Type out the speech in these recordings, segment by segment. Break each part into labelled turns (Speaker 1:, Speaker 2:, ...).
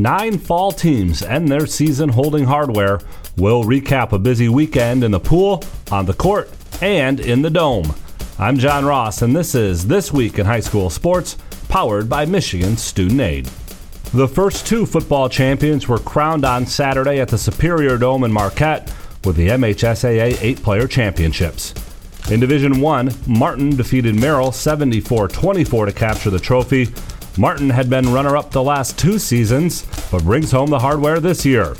Speaker 1: Nine fall teams end their season holding hardware. We'll recap a busy weekend in the pool, on the court, and in the dome. I'm John Ross, and this is This Week in High School Sports, powered by Michigan Student Aid. The first two football champions were crowned on Saturday at the Superior Dome in Marquette with the MHSAA eight player championships. In Division 1, Martin defeated Merrill 74 24 to capture the trophy. Martin had been runner up the last two seasons, but brings home the hardware this year.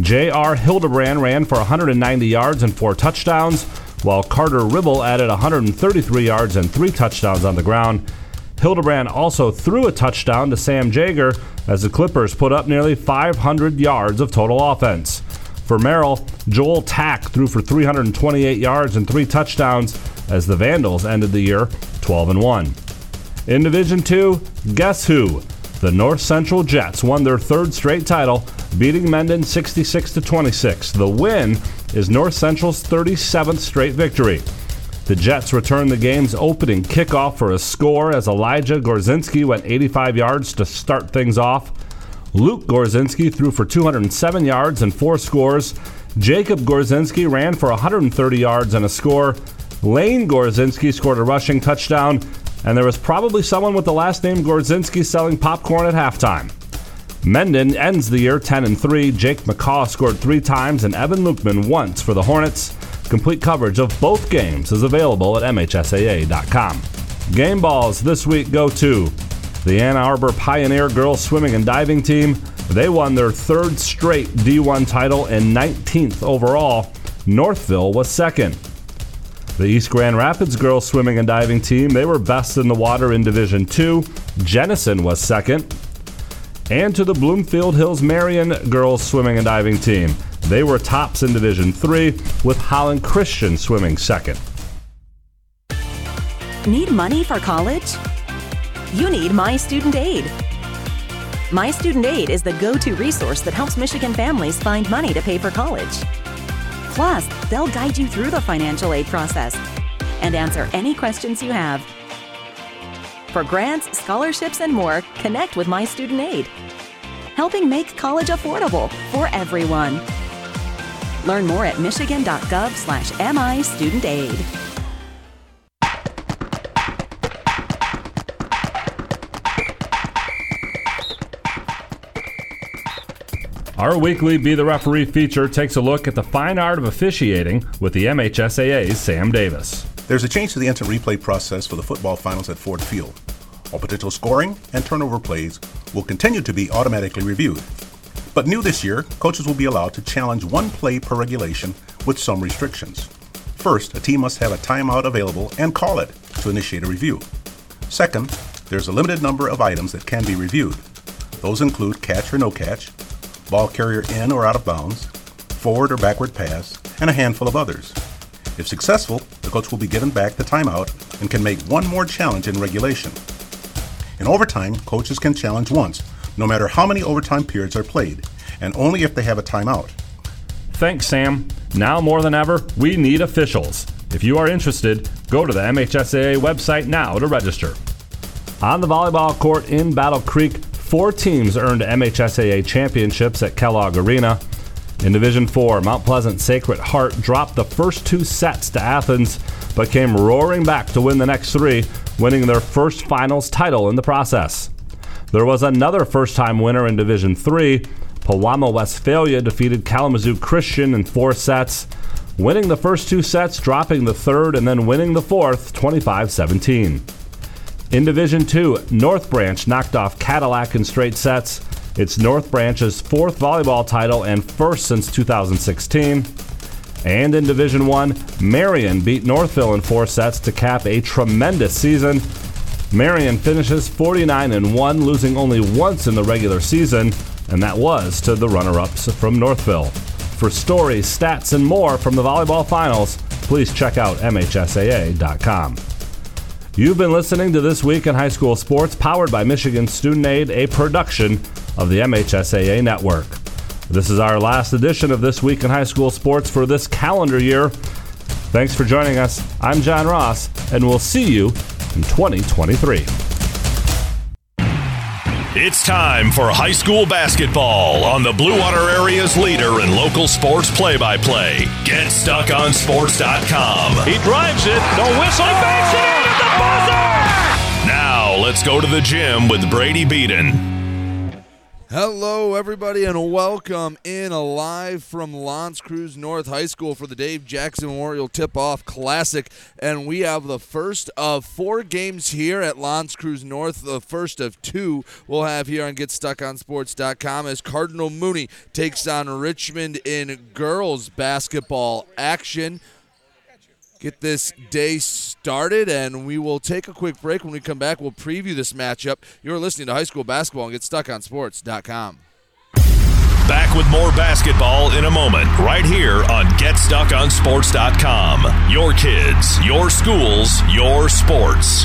Speaker 1: J.R. Hildebrand ran for 190 yards and four touchdowns, while Carter Ribble added 133 yards and three touchdowns on the ground. Hildebrand also threw a touchdown to Sam Jager as the Clippers put up nearly 500 yards of total offense. For Merrill, Joel Tack threw for 328 yards and three touchdowns as the Vandals ended the year 12 and 1. In Division 2, guess who? The North Central Jets won their third straight title, beating Mendon 66 to 26. The win is North Central's 37th straight victory. The Jets returned the game's opening kickoff for a score as Elijah Gorzinski went 85 yards to start things off. Luke Gorzinski threw for 207 yards and four scores. Jacob Gorzinski ran for 130 yards and a score. Lane Gorzinski scored a rushing touchdown, and there was probably someone with the last name Gorzinski selling popcorn at halftime. Mendon ends the year 10 and 3. Jake McCaw scored three times and Evan Lukeman once for the Hornets. Complete coverage of both games is available at MHSAA.com. Game balls this week go to the Ann Arbor Pioneer girls swimming and diving team. They won their third straight D1 title and 19th overall. Northville was second. The East Grand Rapids girls swimming and diving team, they were best in the water in Division 2. Jenison was second. And to the Bloomfield Hills Marian girls swimming and diving team. They were tops in Division 3, with Holland Christian swimming second.
Speaker 2: Need money for college? You need My Student Aid. My Student Aid is the go to resource that helps Michigan families find money to pay for college. Plus, they'll guide you through the financial aid process and answer any questions you have. For grants, scholarships, and more, connect with My Student Aid, helping make college affordable for everyone. Learn more at michigan.gov slash
Speaker 1: Our weekly Be the Referee feature takes a look at the fine art of officiating with the MHSAA's Sam Davis.
Speaker 3: There's a change to the instant replay process for the football finals at Ford Field. All potential scoring and turnover plays will continue to be automatically reviewed. But new this year, coaches will be allowed to challenge one play per regulation with some restrictions. First, a team must have a timeout available and call it to initiate a review. Second, there's a limited number of items that can be reviewed. Those include catch or no catch, ball carrier in or out of bounds, forward or backward pass, and a handful of others. If successful, the coach will be given back the timeout and can make one more challenge in regulation. In overtime, coaches can challenge once, no matter how many overtime periods are played, and only if they have a timeout.
Speaker 1: Thanks, Sam. Now more than ever, we need officials. If you are interested, go to the MHSAA website now to register. On the volleyball court in Battle Creek, four teams earned MHSAA championships at Kellogg Arena. In Division 4, Mount Pleasant Sacred Heart dropped the first two sets to Athens, but came roaring back to win the next three, winning their first finals title in the process. There was another first time winner in Division 3. Pewamo Westphalia defeated Kalamazoo Christian in four sets, winning the first two sets, dropping the third, and then winning the fourth 25 17. In Division 2, North Branch knocked off Cadillac in straight sets. It's North Branch's fourth volleyball title and first since 2016. And in Division 1, Marian beat Northville in four sets to cap a tremendous season. Marian finishes 49 and 1, losing only once in the regular season, and that was to the runner ups from Northville. For stories, stats, and more from the volleyball finals, please check out MHSAA.com. You've been listening to This Week in High School Sports, powered by Michigan Student Aid, a production of the MHSAA Network. This is our last edition of This Week in High School Sports for this calendar year. Thanks for joining us. I'm John Ross, and we'll see you in 2023.
Speaker 4: It's time for high school basketball on the Blue Water Area's leader in local sports play by play. GetStuckOnSports.com.
Speaker 5: He drives it, no whistle, he banks it in at the buzzer!
Speaker 4: Now, let's go to the gym with Brady Beaton.
Speaker 6: Hello, everybody, and welcome in live from L'Anse Creuse North High School for the Dave Jackson Memorial Tip Off Classic. And we have the first of four games here at L'Anse Creuse North, the first of two we'll have here on GetStuckOnSports.com as Cardinal Mooney takes on Richmond in girls basketball action get this day started, and we will take a quick break. When we come back, we'll preview this matchup. You're listening to high school basketball and get stuck on sports.com.
Speaker 4: Back with more basketball in a moment, right here on GetStuckOnSports.com. Your kids, your schools, your sports.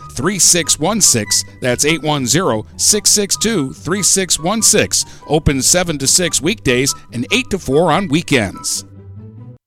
Speaker 7: 3616. That's 810 662 3616. Open 7 to 6 weekdays and 8 to 4 on weekends.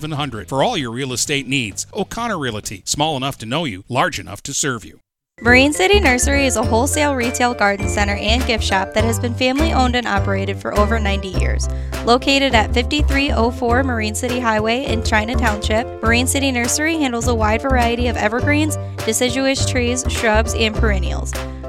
Speaker 7: 700 for all your real estate needs. O'Connor Realty, small enough to know you, large enough to serve you.
Speaker 8: Marine City Nursery is a wholesale retail garden center and gift shop that has been family owned and operated for over 90 years. Located at 5304 Marine City Highway in China Township, Marine City Nursery handles a wide variety of evergreens, deciduous trees, shrubs, and perennials.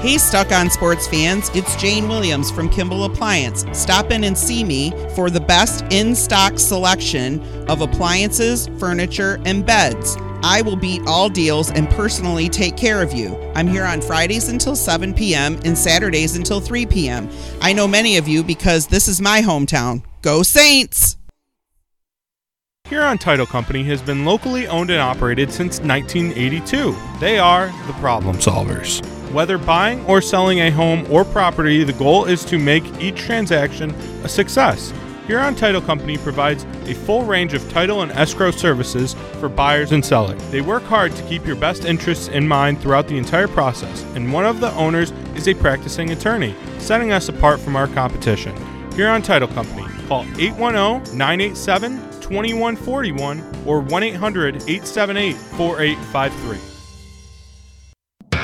Speaker 9: Hey, Stuck on Sports fans, it's Jane Williams from Kimball Appliance. Stop in and see me for the best in stock selection of appliances, furniture, and beds. I will beat all deals and personally take care of you. I'm here on Fridays until 7 p.m. and Saturdays until 3 p.m. I know many of you because this is my hometown. Go Saints!
Speaker 10: Huron Title Company has been locally owned and operated since 1982. They are the problem solvers. Whether buying or selling a home or property, the goal is to make each transaction a success. Huron Title Company provides a full range of title and escrow services for buyers and sellers. They work hard to keep your best interests in mind throughout the entire process, and one of the owners is a practicing attorney, setting us apart from our competition. Huron Title Company. Call 810 987 2141 or 1 800 878 4853.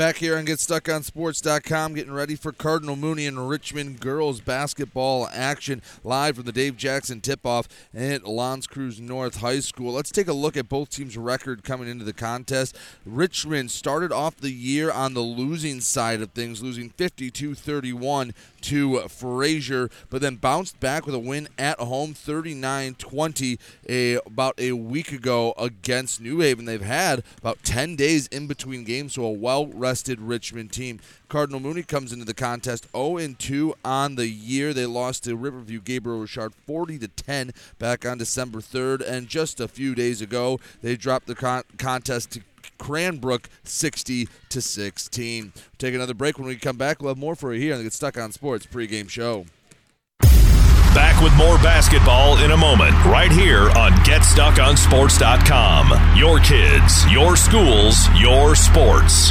Speaker 6: Back here on GetStuckOnSports.com, getting ready for Cardinal Mooney and Richmond girls basketball action live from the Dave Jackson tip-off at L'Anse Creuse North High School. Let's take a look at both teams' record coming into the contest. Richmond started off the year on the losing side of things, losing 52-31 to Fraser, but then bounced back with a win at home, 39-20, a, about a week ago against New Haven. They've had about 10 days in between games, so a well-rested Richmond team. Cardinal Mooney comes into the contest 0-2 on the year. They lost to Riverview Gabriel Richard 40 to 10 back on December 3rd, and just a few days ago they dropped the con- contest to Cranbrook 60 to 16. take another break. When we come back, we'll have more for you here on the Get Stuck on Sports pregame show.
Speaker 4: Back with more basketball in a moment, right here on GetStuckOnSports.com. Your kids, your schools, your sports.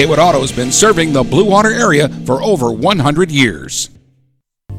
Speaker 7: Kaywood Auto has been serving the Blue Water area for over 100 years.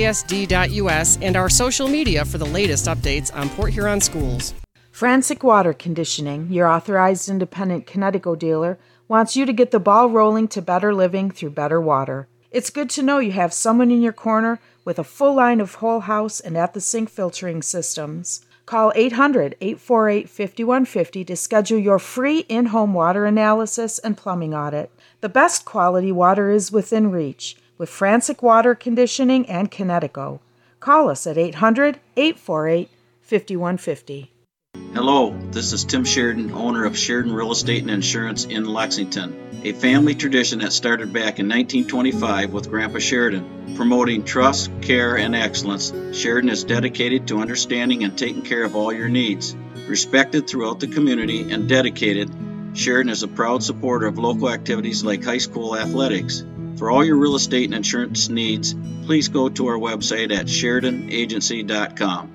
Speaker 11: www.phasd.us and our social media for the latest updates on Port Huron schools.
Speaker 12: Frantic Water Conditioning, your authorized independent Kinetico dealer, wants you to get the ball rolling to better living through better water. It's good to know you have someone in your corner with a full line of whole house and at the sink filtering systems. Call 800 848 5150 to schedule your free in home water analysis and plumbing audit. The best quality water is within reach with Frantic Water Conditioning and Kinetico. Call us at 800 848 5150.
Speaker 13: Hello, this is Tim Sheridan, owner of Sheridan Real Estate and Insurance in Lexington, a family tradition that started back in 1925 with Grandpa Sheridan. Promoting trust, care, and excellence, Sheridan is dedicated to understanding and taking care of all your needs. Respected throughout the community and dedicated, Sheridan is a proud supporter of local activities like high school athletics. For all your real estate and insurance needs, please go to our website at SheridanAgency.com.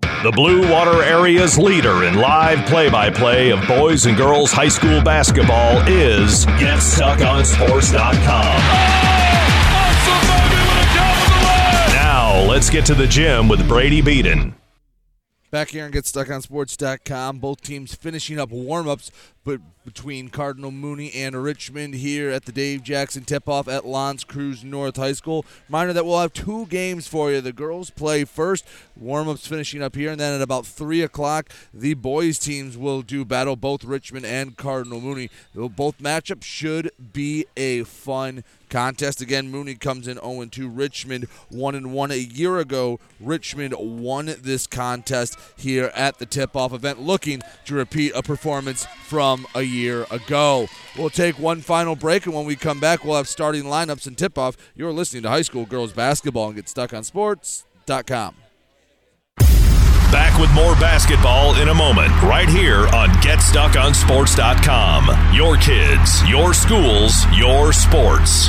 Speaker 4: The Blue Water Area's leader in live play by play of boys and girls high school basketball is GetStuckOnSports.com. Now, let's get to the gym with Brady Beaton.
Speaker 6: Back here and GetStuckOnSports.com. Both teams finishing up warm ups but between Cardinal Mooney and Richmond here at the Dave Jackson tip off at L'Anse Creuse North High School. Reminder that we'll have two games for you. The girls play first, warm ups finishing up here, and then at about 3 o'clock, the boys teams will do battle both Richmond and Cardinal Mooney. Both matchups should be a fun contest. Again, Mooney comes in 0 2. Richmond 1 1. A year ago, Richmond won this contest here at the tip off event, looking to repeat a performance from a year ago. We'll take one final break, and when we come back, we'll have starting lineups and tip off. You're listening to high school girls basketball and get stuck on sports.com.
Speaker 4: Back with more basketball in a moment, right here on GetStuckOnSports.com. Your kids, your schools, your sports.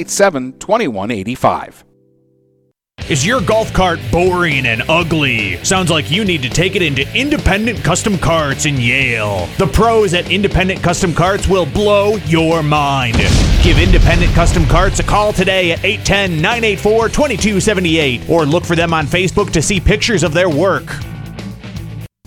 Speaker 7: 987 2185.
Speaker 14: Is your golf cart boring and ugly? Sounds like you need to take it into Independent Custom Carts in Yale. The pros at Independent Custom Carts will blow your mind. Give Independent Custom Carts a call today at 810 984 2278 or look for them on Facebook to see pictures of their work.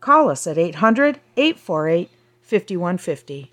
Speaker 12: Call us at 800 848 5150.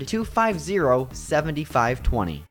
Speaker 15: 250 7520.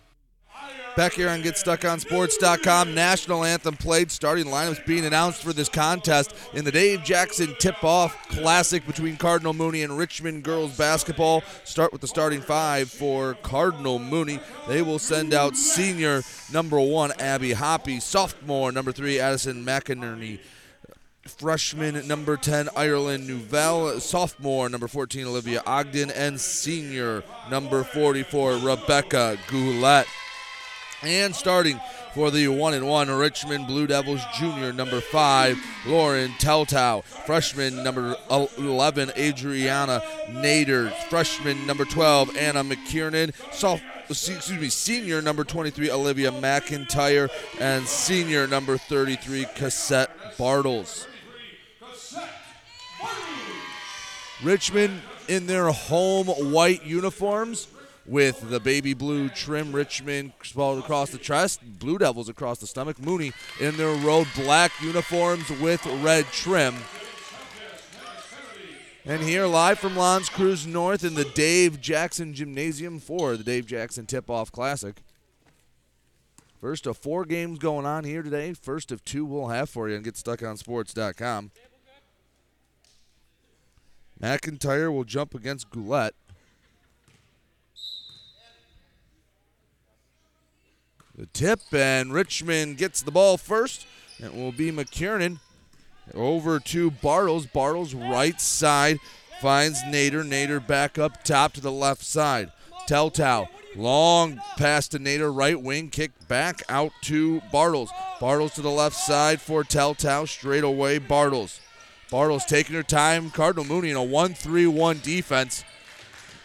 Speaker 6: Back here on GetStuckOnSports.com, national anthem played. Starting lineups being announced for this contest in the Dave Jackson Tip-Off Classic between Cardinal Mooney and Richmond girls basketball. Start with the starting five for Cardinal Mooney. They will send out senior number one Abby Hoppy, sophomore number three Addison McInerney freshman number 10 Ireland Nouvelle, sophomore number 14 Olivia Ogden, and senior number 44 Rebecca Goulet. And starting for the one and one Richmond Blue Devils junior number five Lauren Teltow, freshman number 11 Adriana Nader, freshman number 12 Anna McKiernan, excuse me, senior number 23 Olivia McIntyre, and senior number 33 Cassette Bartles. Richmond in their home white uniforms with the baby blue trim. Richmond spelled across the chest, Blue Devils across the stomach. Mooney in their road black uniforms with red trim. And here, live from L'Anse Creuse North in the Dave Jackson Gymnasium for the Dave Jackson Tip Off Classic. First of four games going on here today. First of two we'll have for you and GetStuckOnSports.com. McIntyre will jump against Goulet. The tip, and Richmond gets the ball first. It will be McKiernan over to Bartles. Bartles right side finds Nader. Nader back up top to the left side. Teltow Long pass to Nader, right wing, kick back out to Bartles. Bartles to the left side for Teltow, straight away Bartles. Bartles taking her time. Cardinal Mooney in a 1 3 1 defense.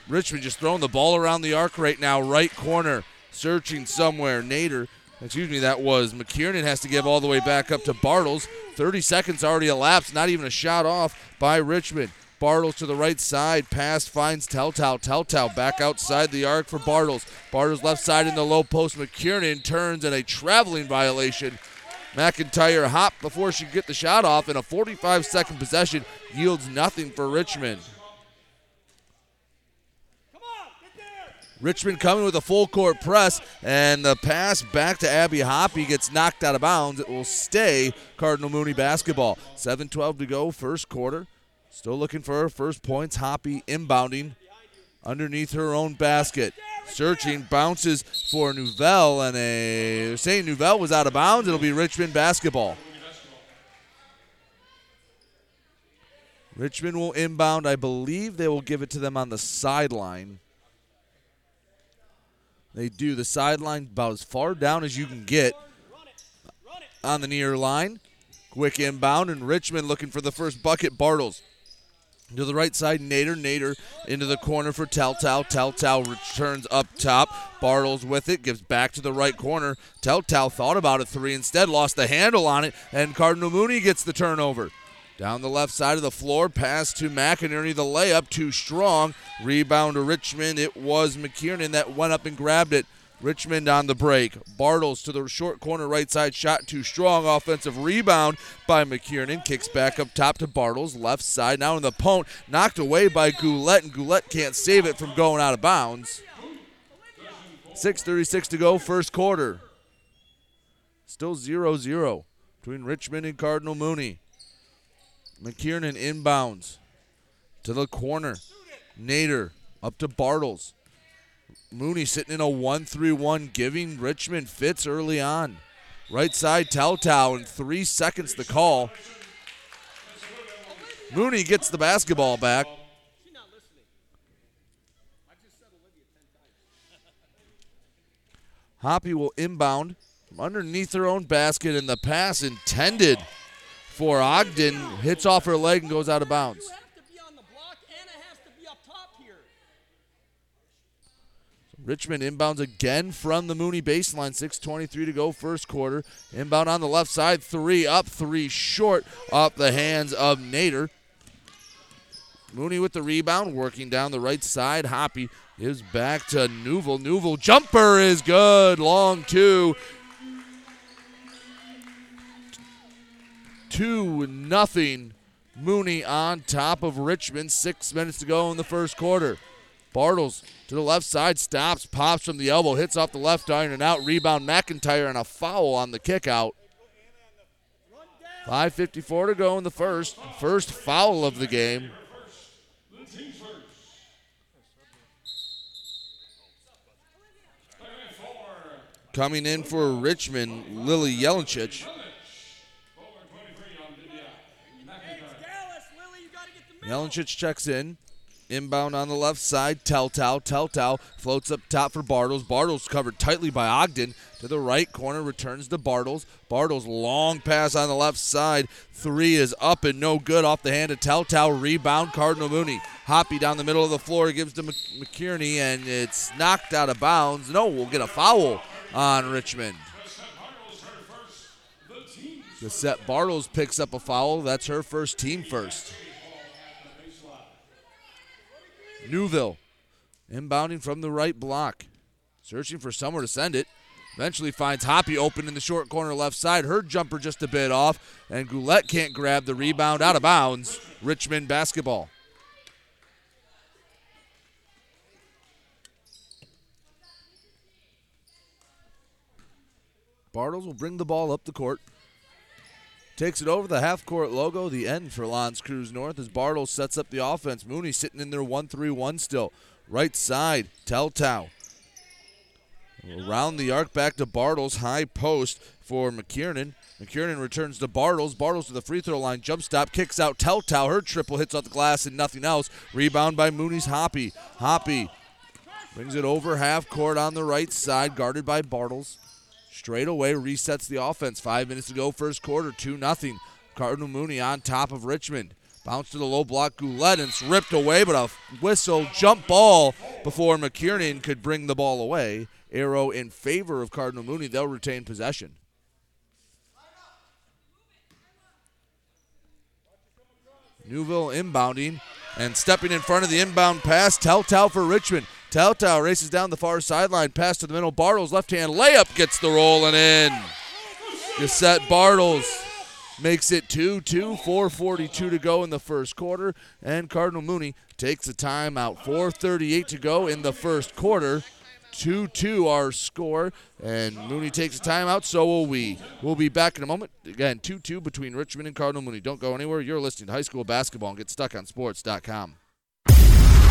Speaker 6: Richmond just throwing the ball around the arc right now, right corner, searching somewhere. Nader, excuse me, that was McKiernan has to give all the way back up to Bartles. 30 seconds already elapsed, not even a shot off by Richmond. Bartles to the right side. Pass finds Teltow. Teltow back outside the arc for Bartles. Bartles left side in the low post. McKiernan turns and a traveling violation. McIntyre hopped before she get the shot off, and a 45 second possession yields nothing for Richmond. Richmond coming with a full court press, and the pass back to Abby Hoppy gets knocked out of bounds. It will stay Cardinal Mooney basketball. 7 12 to go, first quarter. Still looking for her first points. Hoppy inbounding underneath her own basket. Searching, bounces for Nouvelle, and a saying Nouvelle was out of bounds. It'll be Richmond basketball. Richmond will inbound. I believe they will give it to them on the sideline. They do. The sideline about as far down as you can get on the near line. Quick inbound, and Richmond looking for the first bucket. Bartles to the right side, Nader. Nader into the corner for Teltow. Teltow returns up top. Bartles with it, gives back to the right corner. Teltow thought about a three, instead lost the handle on it, and Cardinal Mooney gets the turnover. Down the left side of the floor, pass to McInerney. The layup too strong. Rebound to Richmond. It was McKiernan that went up and grabbed it. Richmond on the break. Bartles to the short corner right side. Shot too strong. Offensive rebound by McKiernan. Kicks back up top to Bartles. Left side now in the pone. Knocked away by Goulet, and Goulet can't save it from going out of bounds. 6.36 to go, first quarter. Still 0 0 between Richmond and Cardinal Mooney. McKiernan inbounds to the corner. Nader up to Bartles. Mooney sitting in a 1 3 1, giving Richmond fits early on. Right side, Teltow, in three seconds to call. Mooney gets the basketball back. Hoppy will inbound from underneath her own basket, and the pass intended for Ogden hits off her leg and goes out of bounds. Richmond inbounds again from the Mooney baseline. 6.23 to go, first quarter. Inbound on the left side. Three up, three short. Up the hands of Nader. Mooney with the rebound, working down the right side. Hoppy is back to Newell. Newell jumper is good. Long two. Two nothing. Mooney on top of Richmond. Six minutes to go in the first quarter. Bartles to the left side, stops, pops from the elbow, hits off the left iron and out. Rebound McIntyre and a foul on the kick out. 5.54 to go in the first. First foul of the game. Coming in for Richmond, Lily Jelenchich. Jelenchich checks in. Inbound on the left side, Teltow. Teltow floats up top for Bartles. Bartles covered tightly by Ogden. To the right corner, returns to Bartles. Bartles long pass on the left side. Three is up and no good off the hand of Teltow. Rebound, Cardinal Mooney. Hoppy down the middle of the floor, gives to McKierney, and it's knocked out of bounds. No, we'll get a foul on Richmond. Cassette Bartles picks up a foul. That's her first team first. Newville inbounding from the right block, searching for somewhere to send it. Eventually finds Hoppy open in the short corner left side. Her jumper just a bit off, and Goulet can't grab the rebound out of bounds. Richmond basketball. Bartles will bring the ball up the court. Takes it over the half court logo, the end for L'Anse Creuse North as Bartles sets up the offense. Mooney sitting in there 1 3 1 still. Right side, Teltow. Around the arc back to Bartles. High post for McKiernan. McKiernan returns to Bartles. Bartles to the free throw line. Jump stop. Kicks out Teltow. Her triple hits off the glass and nothing else. Rebound by Mooney's Hoppy. Hoppy Brings it over half court on the right side, guarded by Bartles. Straight away resets the offense. Five minutes to go, first quarter, 2 0. Cardinal Mooney on top of Richmond. Bounce to the low block, Goulet, and it's ripped away, but a whistle, jump ball before McKiernan could bring the ball away. Arrow in favor of Cardinal Mooney. They'll retain possession. Newville inbounding and stepping in front of the inbound pass. Teltow for Richmond. Teltow races down the far sideline, pass to the middle. Bartles left hand layup gets the rolling in. Cassette Bartles makes it 2 2, 4.42 to go in the first quarter. And Cardinal Mooney takes a timeout. 4.38 to go in the first quarter. 2 2 our score. And Mooney takes a timeout, so will we. We'll be back in a moment. Again, 2 2 between Richmond and Cardinal Mooney. Don't go anywhere. You're listening to high school basketball and get stuck on sports.com.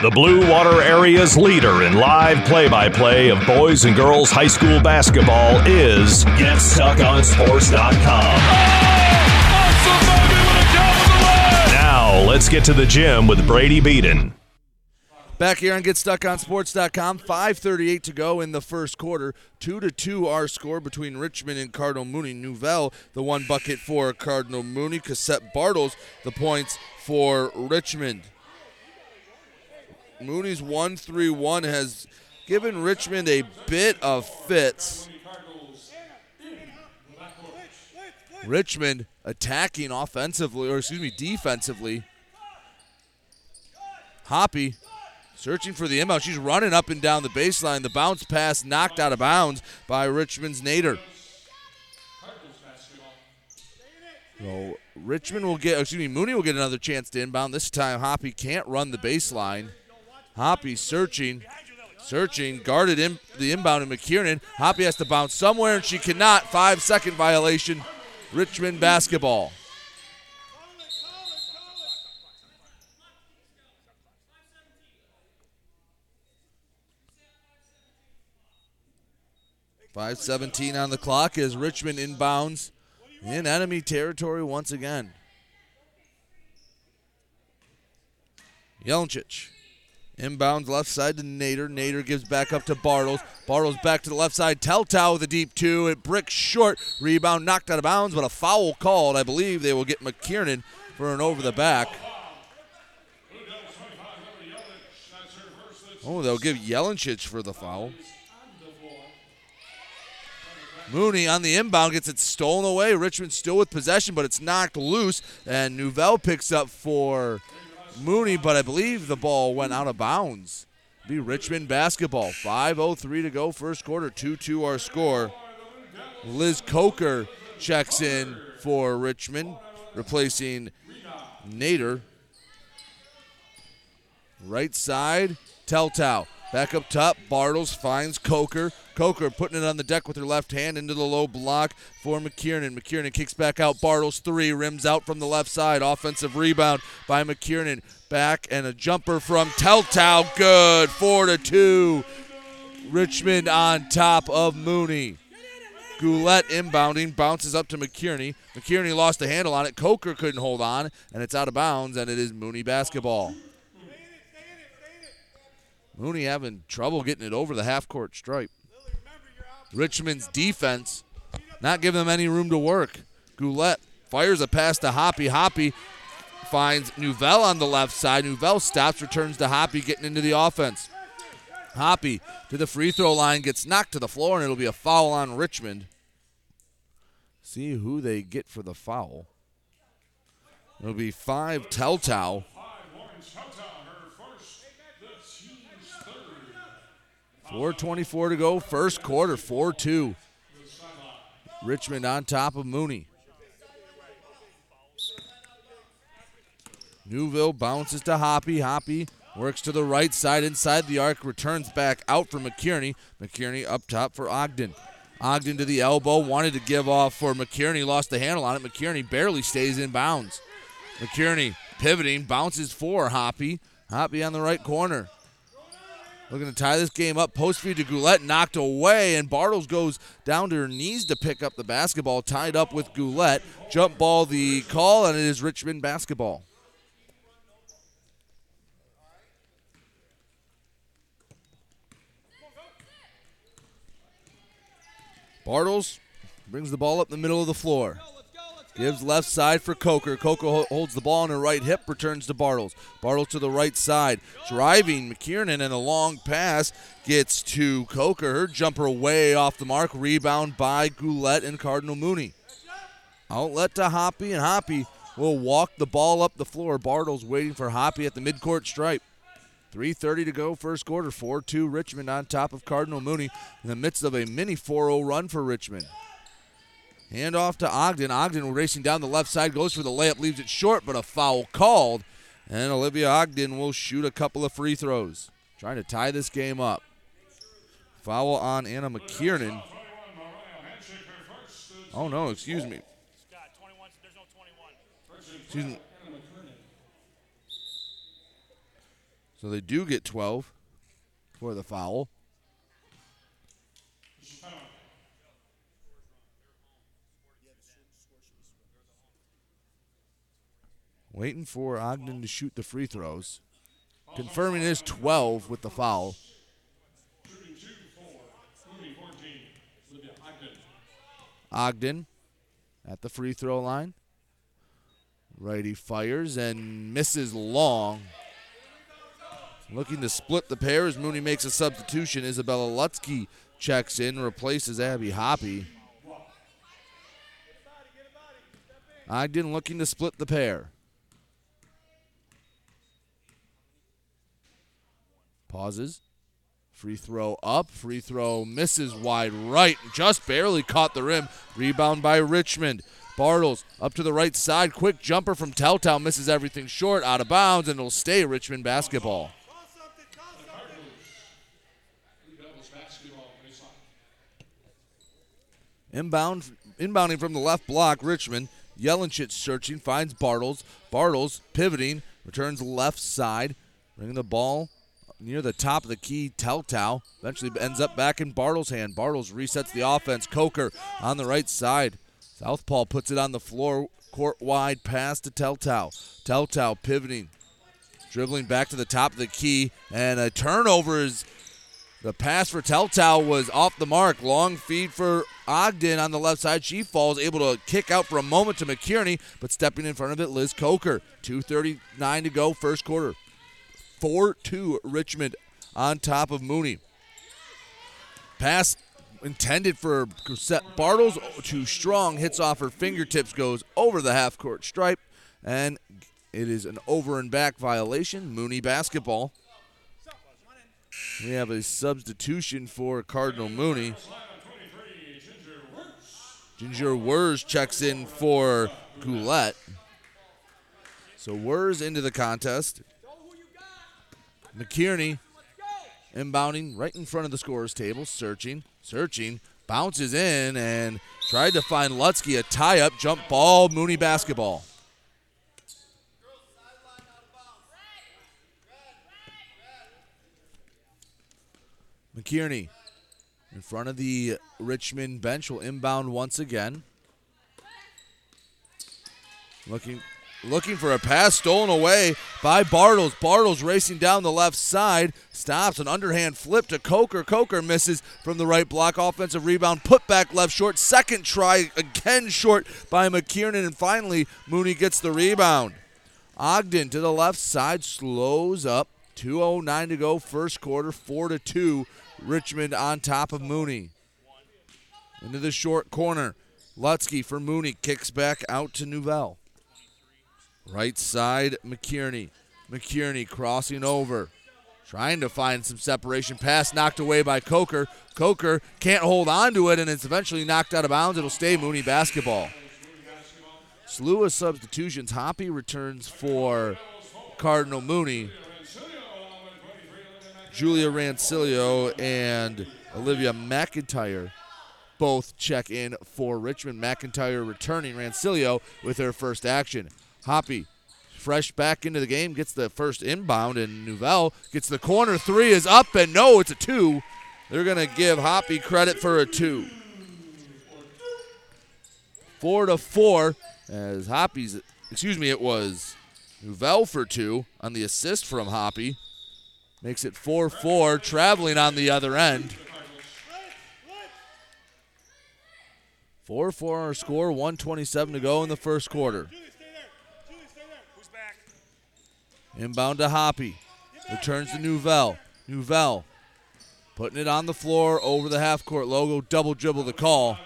Speaker 4: The Blue Water Area's leader in live play by play of boys and girls high school basketball is GetStuckOnSports.com. Now, let's get to the gym with Brady Beaton.
Speaker 6: Back here on GetStuckOnSports.com, 5:38 to go in the first quarter. Two to two, our score between Richmond and Cardinal Mooney. Nouvelle, the one bucket for Cardinal Mooney. Cassette Bartles, the points for Richmond. Mooney's 1 3 1 has given Richmond a bit of fits. Richmond attacking offensively, or excuse me, defensively. Hoppy searching for the inbound. She's running up and down the baseline. The bounce pass knocked out of bounds by Richmond's Nader. So Richmond will get, excuse me, Mooney will get another chance to inbound. This time Hoppy can't run the baseline. Hoppy searching, searching, guarded in the inbound in McKiernan. Hoppy has to bounce somewhere and she cannot. Five second violation. Richmond basketball. Five seventeen on the clock as Richmond inbounds in enemy territory once again. Jelencic Inbounds left side to Nader. Nader gives back up to Bartles. Bartles back to the left side. Teltow with a deep two. It bricks short. Rebound knocked out of bounds, but a foul called. I believe they will get McKiernan for an over the back. Oh, they'll give Jelencic for the foul. Mooney on the inbound gets it stolen away. Richmond still with possession, but it's knocked loose. And Nouvelle picks up for Mooney, but I believe the ball went out of bounds. Be Richmond basketball. 5.03 to go, first quarter. 2 2 our score. Liz Coker checks in for Richmond, replacing Nader. Right side, Teltow. Back up top, Bartles finds Coker. Coker putting it on the deck with her left hand into the low block for McKiernan. McKiernan kicks back out. Bartles three, rims out from the left side. Offensive rebound by McKiernan. Back and a jumper from Teltow. Good. Four to two. Richmond on top of Mooney. Goulet inbounding, bounces up to McKierney. McKierney lost the handle on it. Coker couldn't hold on, and it's out of bounds, and it is Mooney basketball. Mooney having trouble getting it over the half court stripe. Richmond's defense not giving them any room to work. Goulet fires a pass to Hoppy. Hoppy finds Nouvelle on the left side. Nouvelle stops, returns to Hoppy, getting into the offense. Hoppy to the free throw line, gets knocked to the floor, and it'll be a foul on Richmond. See who they get for the foul. It'll be five Teltow. 4.24 to go, first quarter, 4 2. Richmond on top of Mooney. Newville bounces to Hoppy. Hoppy works to the right side inside the arc, returns back out for McKierney. McKierney up top for Ogden. Ogden to the elbow, wanted to give off for McKierney, lost the handle on it. McKierney barely stays in bounds. McKierney pivoting, bounces for Hoppy. Hoppy on the right corner. Looking to tie this game up. Post feed to Goulet, knocked away, and Bartles goes down to her knees to pick up the basketball, tied up with Goulet. Jump ball, the call, and it is Richmond basketball. Bartles brings the ball up the middle of the floor. Gives left side for Coker. Coker holds the ball on her right hip, returns to Bartles. Bartles to the right side. Driving McKiernan and a long pass gets to Coker. Her jumper way off the mark. Rebound by Goulet and Cardinal Mooney. Outlet to Hoppy, and Hoppy will walk the ball up the floor. Bartles waiting for Hoppy at the midcourt stripe. 3.30 to go, first quarter. 4 2 Richmond on top of Cardinal Mooney in the midst of a mini 4 0 run for Richmond. Hand off to Ogden. Ogden racing down the left side, goes for the layup, leaves it short, but a foul called. And Olivia Ogden will shoot a couple of free throws, trying to tie this game up. Foul on Anna McKiernan. Oh, no, excuse me. Excuse me. So they do get 12 for the foul. Waiting for Ogden to shoot the free throws. Confirming his 12 with the foul. Ogden at the free throw line. Righty fires and misses long. Looking to split the pair as Mooney makes a substitution. Isabella Lutsky checks in, replaces Abby Hoppy. Ogden looking to split the pair. Pauses. Free throw up. Free throw misses wide right. Just barely caught the rim. Rebound by Richmond. Bartles up to the right side. Quick jumper from Teltow. Misses everything short. Out of bounds, and it'll stay Richmond basketball. Inbound, inbounding from the left block, Richmond. Jelenchit searching, finds Bartles. Bartles pivoting, returns left side, bringing the ball near the top of the key. Teltow eventually ends up back in Bartles' hand. Bartles resets the offense. Coker on the right side. Southpaw puts it on the floor, court wide pass to Teltow. Teltow pivoting, dribbling back to the top of the key, and a turnover is the pass for Teltow was off the mark. Long feed for Ogden on the left side. She falls, able to kick out for a moment to McKierney, but stepping in front of it, Liz Coker. 2.39 to go, first quarter. 4 2 Richmond on top of Mooney. Pass intended for Bartles, too strong, hits off her fingertips, goes over the half court stripe, and it is an over and back violation. Mooney basketball. We have a substitution for Cardinal Mooney. Ginger Wurs checks in for Goulet. So Wurs into the contest. McKierney inbounding right in front of the scorer's table, searching, searching, bounces in and tried to find Lutsky a tie up jump ball, Mooney basketball. McKierney in front of the Richmond bench will inbound once again. Looking looking for a pass stolen away by Bartles. Bartles racing down the left side, stops an underhand flip to Coker. Coker misses from the right block. Offensive rebound, put back left short. Second try again short by McKiernan, and finally Mooney gets the rebound. Ogden to the left side slows up. 209 to go, first quarter, 4 to 2. Richmond on top of Mooney. Into the short corner. Lutsky for Mooney kicks back out to Nouvelle. Right side, McKierney. McKierney crossing over. Trying to find some separation. Pass knocked away by Coker. Coker can't hold on to it, and it's eventually knocked out of bounds. It'll stay Mooney basketball. Slew of substitutions. Hoppy returns for Cardinal Mooney. Julia Rancilio and Olivia McIntyre both check in for Richmond. McIntyre returning Rancilio with her first action. Hoppy fresh back into the game, gets the first inbound, and Nouvelle gets the corner three is up, and no, it's a two. They're going to give Hoppy credit for a two. Four to four, as Hoppy's, excuse me, it was Nouvelle for two on the assist from Hoppy. Makes it 4 4, traveling on the other end. 4 4 our score, 127 to go in the first quarter. Inbound to Hoppy. Returns to Nouvelle. Nouvelle putting it on the floor over the half court logo. Double dribble the call.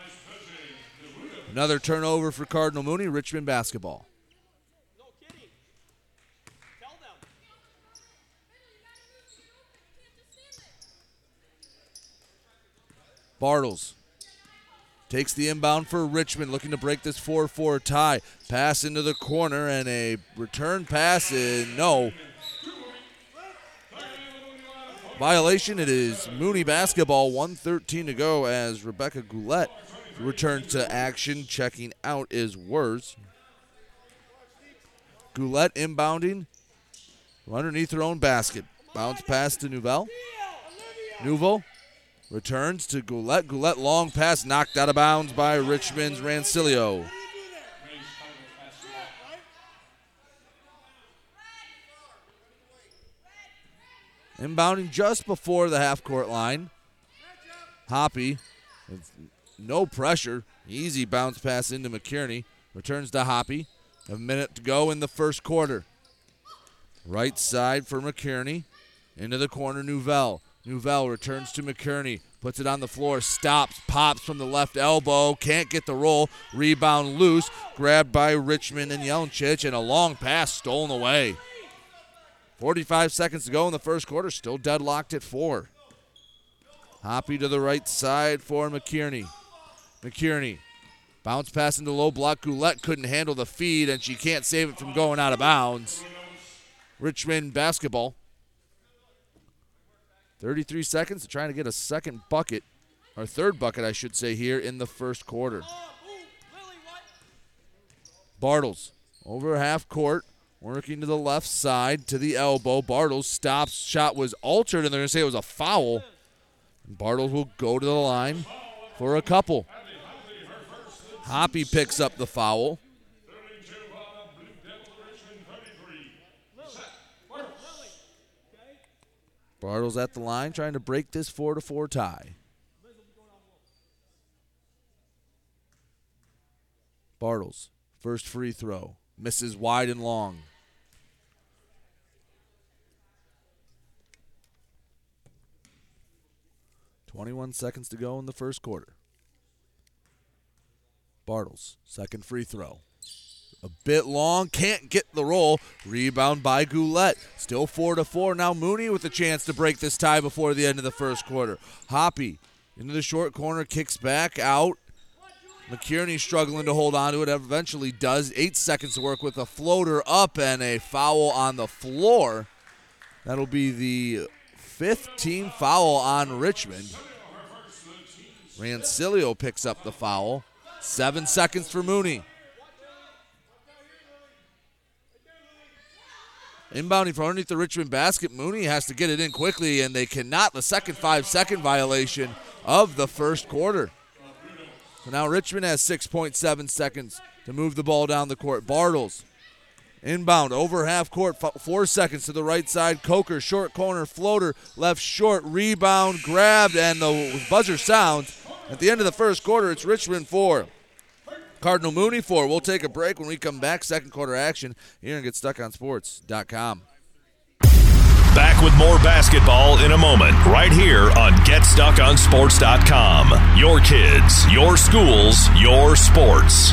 Speaker 6: Another turnover for Cardinal Mooney. Richmond basketball. Bartles takes the inbound for Richmond, looking to break this 4 4 tie. Pass into the corner and a return pass. In, no. Violation. It is Mooney basketball. 113 to go as Rebecca Goulet returns to action. Checking out is Wurs. Goulet inbounding underneath her own basket. Bounce pass to Nouvelle. Nouveau Returns to Goulet. Goulet long pass knocked out of bounds by Richmond's Rancilio. Inbounding just before the half court line. Hoppy no pressure. Easy bounce pass into McKierney. Returns to Hoppy. A minute to go in the first quarter. Right side for McKierney. Into the corner, Nouvelle. Nouvelle returns to McKierney. Puts it on the floor. Stops. Pops from the left elbow. Can't get the roll. Rebound loose. Grabbed by Richmond and Jelencic. And a long pass stolen away. 45 seconds to go in the first quarter. Still deadlocked at four. Hoppy to the right side for McKierney. McKierney. Bounce pass into low block. Goulet couldn't handle the feed, and she can't save it from going out of bounds. Richmond basketball. 33 seconds to trying to get a second bucket, or third bucket, I should say, here in the first quarter. Bartles over half court, working to the left side to the elbow. Bartles stops. Shot was altered, and they're going to say it was a foul. Bartles will go to the line for a couple. Hoppy picks up the foul. Bartles at the line trying to break this 4 to 4 tie. Bartles, first free throw, misses wide and long. Twenty-one seconds to go in the first quarter. Bartles, second free throw. A bit long, can't get the roll. Rebound by Goulet. Still four to four. Now Mooney with a chance to break this tie before the end of the first quarter. Hoppy into the short corner, kicks back out. McKierney struggling to hold on to it. Eventually does. Eight seconds to work with a floater up and a foul on the floor. That'll be the fifth team foul on Richmond. Rancilio picks up the foul. Seven seconds for Mooney. Inbounding from underneath the Richmond basket. Mooney has to get it in quickly, and they cannot. The second five second violation of the first quarter. So now Richmond has 6.7 seconds to move the ball down the court. Bartles inbound over half court, four seconds to the right side. Coker, short corner, floater, left short, rebound, grabbed, and the buzzer sounds. At the end of the first quarter, it's Richmond four. Cardinal Mooney four. We'll take a break when we come back. Second quarter action here and GetStuckOnSports.com.
Speaker 4: Back with more basketball in a moment, right here on GetStuckOnSports.com. Your kids, your schools, your sports.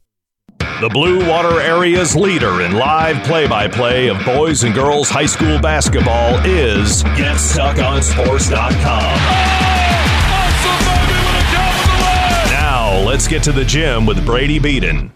Speaker 4: The Blue Water Area's leader in live play by play of boys and girls high school basketball is GetStuckOnSports.com. Now, let's get to the gym with Brady Beaton.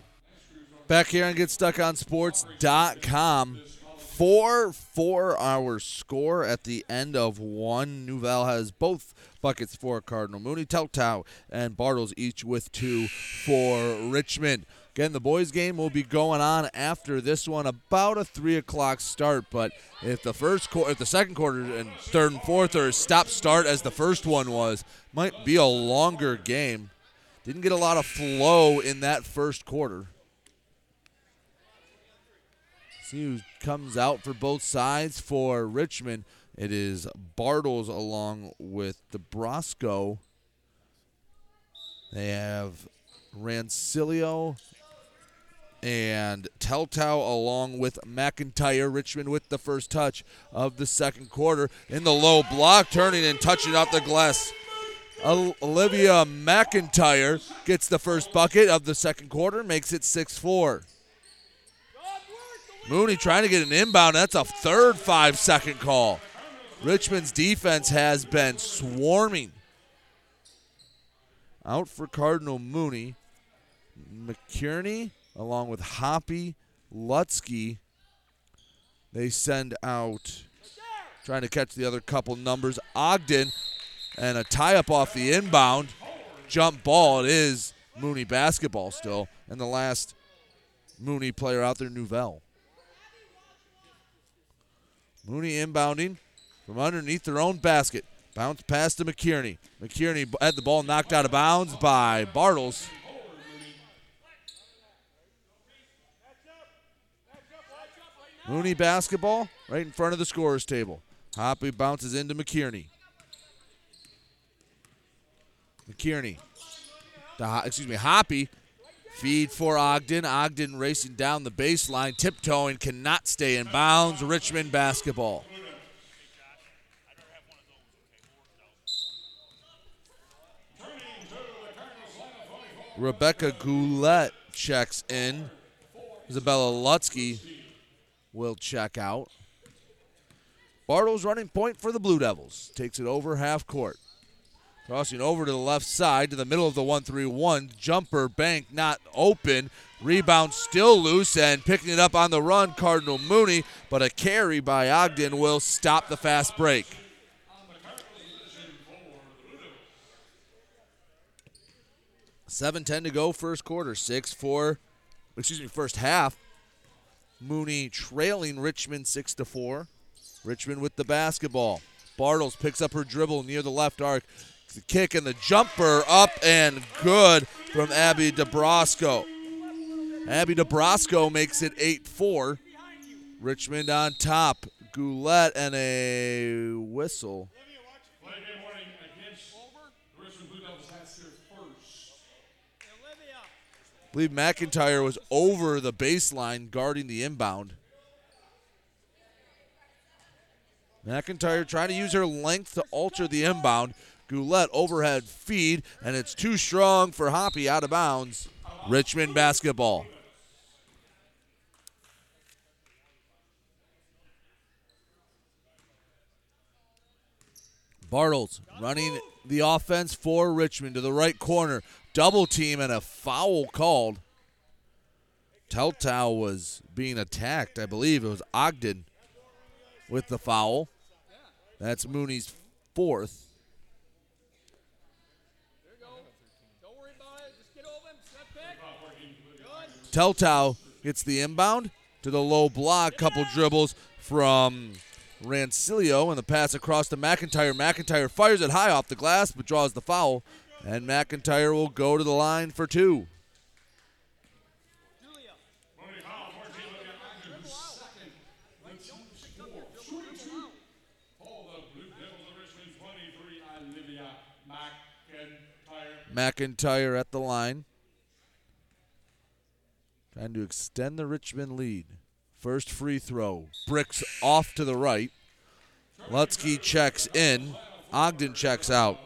Speaker 6: Back here on GetStuckOnSports.com. 4 4 hour score at the end of one. Newell has both buckets for Cardinal Mooney. Teltow and Bartles each with two for Richmond. Again, the boys' game will be going on after this one, about a three o'clock start. But if the first quarter, if the second quarter and third and fourth are stop start as the first one was, might be a longer game. Didn't get a lot of flow in that first quarter. See who comes out for both sides for Richmond. It is Bartles along with DeBrosco. They have Rancilio and Teltow along with McIntyre. Richmond with the first touch of the second quarter in the low block, turning and touching off the glass. Olivia McIntyre gets the first bucket of the second quarter, makes it 6 4. Mooney trying to get an inbound. That's a third five second call. Richmond's defense has been swarming. Out for Cardinal Mooney. McKierney along with Hoppy, Lutsky. They send out, trying to catch the other couple numbers, Ogden, and a tie up off the inbound. Jump ball. It is Mooney basketball still. And the last Mooney player out there, Nouvelle. Mooney inbounding from underneath their own basket. Bounce pass to McKierney. McKierney had the ball knocked out of bounds by Bartles. Mooney basketball right in front of the scorer's table. Hoppy bounces into McKierney. McKierney. The, excuse me, Hoppy. Feed for Ogden. Ogden racing down the baseline, tiptoeing, cannot stay in bounds. Richmond basketball. Rebecca Goulet checks in. Isabella Lutsky will check out. Bartles running point for the Blue Devils. Takes it over half court. Crossing over to the left side to the middle of the 1 3 1. Jumper bank not open. Rebound still loose and picking it up on the run, Cardinal Mooney. But a carry by Ogden will stop the fast break. Seven ten to go, first quarter. Six four, excuse me, first half. Mooney trailing Richmond six to four. Richmond with the basketball. Bartles picks up her dribble near the left arc. The kick and the jumper up and good from Abby DeBrosco. Abby DeBrosco makes it 8 4. Richmond on top. Goulet and a whistle. I believe McIntyre was over the baseline guarding the inbound. McIntyre trying to use her length to alter the inbound. Goulet overhead feed, and it's too strong for Hoppy out of bounds. Richmond basketball. Bartles running the offense for Richmond to the right corner. Double team and a foul called. Teltow was being attacked. I believe it was Ogden with the foul. That's Mooney's fourth. Teltow gets the inbound to the low block. Couple dribbles from Rancilio and the pass across to McIntyre. McIntyre fires it high off the glass but draws the foul. And McIntyre will go to the line for two. McIntyre at the line. Trying to extend the Richmond lead. First free throw. Bricks off to the right. Lutsky checks in. Ogden checks out.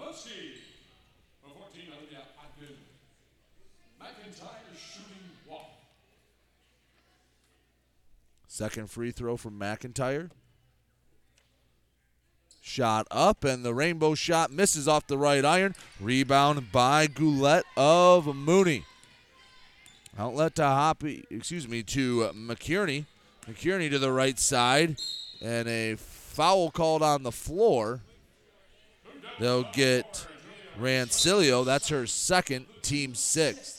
Speaker 6: Second free throw from McIntyre. Shot up, and the rainbow shot misses off the right iron. Rebound by Goulet of Mooney. Outlet to Hoppy, excuse me, to McKierney. McKierney to the right side, and a foul called on the floor. They'll get Rancilio. That's her second, team sixth.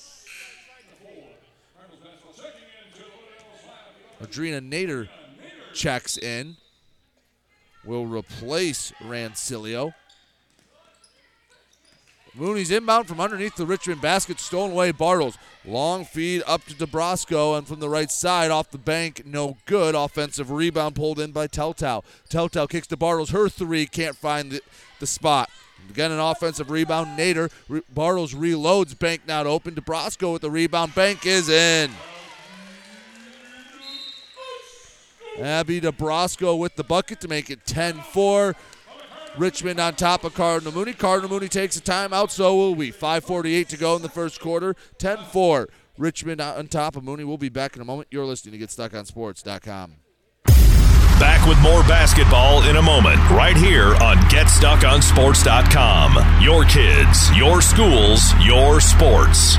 Speaker 6: Audrina Nader checks in. Will replace Rancilio. Mooney's inbound from underneath the Richmond basket, stolen away. Bartles. Long feed up to DeBrosco, and from the right side off the bank, no good. Offensive rebound pulled in by Teltow. Teltow kicks to Bartles. Her three can't find the, the spot. Again, an offensive rebound. Nader. Re- Bartles reloads. Bank not open. DeBrosco with the rebound. Bank is in. Abby DeBrosco with the bucket to make it 10 4. Richmond on top of Cardinal Mooney. Cardinal Mooney takes a timeout, so will we. 5.48 to go in the first quarter. 10 4. Richmond on top of Mooney. We'll be back in a moment. You're listening to GetStuckOnSports.com.
Speaker 4: Back with more basketball in a moment, right here on GetStuckOnSports.com. Your kids, your schools, your sports.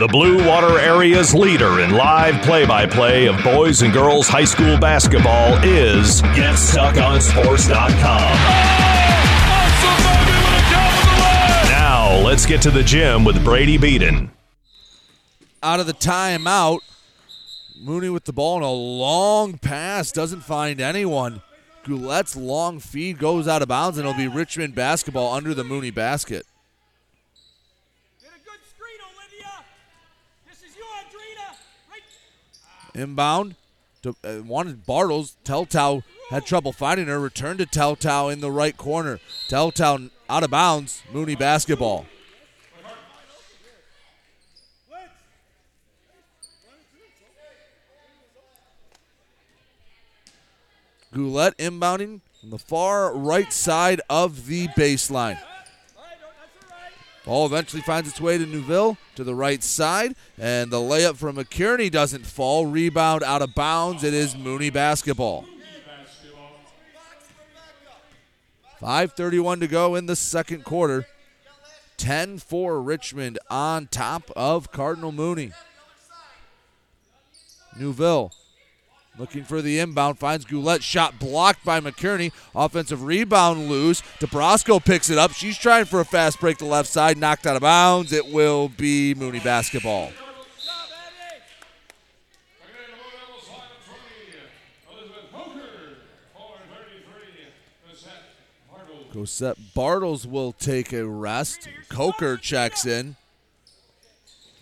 Speaker 4: The Blue Water Area's leader in live play by play of boys and girls high school basketball is GetStuckOnSports.com. Now, let's get to the gym with Brady Beaton.
Speaker 6: Out of the timeout, Mooney with the ball and a long pass doesn't find anyone. Goulet's long feed goes out of bounds, and it'll be Richmond basketball under the Mooney basket. Inbound. To, uh, wanted Bartles. Teltow had trouble finding her. Returned to Teltow in the right corner. Teltow out of bounds. Mooney basketball. Goulet inbounding from the far right side of the baseline. Ball eventually finds its way to Neuville to the right side, and the layup from McKierney doesn't fall. Rebound out of bounds. It is Mooney basketball. 5.31 to go in the second quarter. 10 for Richmond on top of Cardinal Mooney. Neuville Looking for the inbound, finds Goulet. Shot blocked by McKierney. Offensive rebound loose. DeBrosco picks it up. She's trying for a fast break to left side. Knocked out of bounds. It will be Mooney basketball. Cosette Bartles will take a rest. Coker checks in.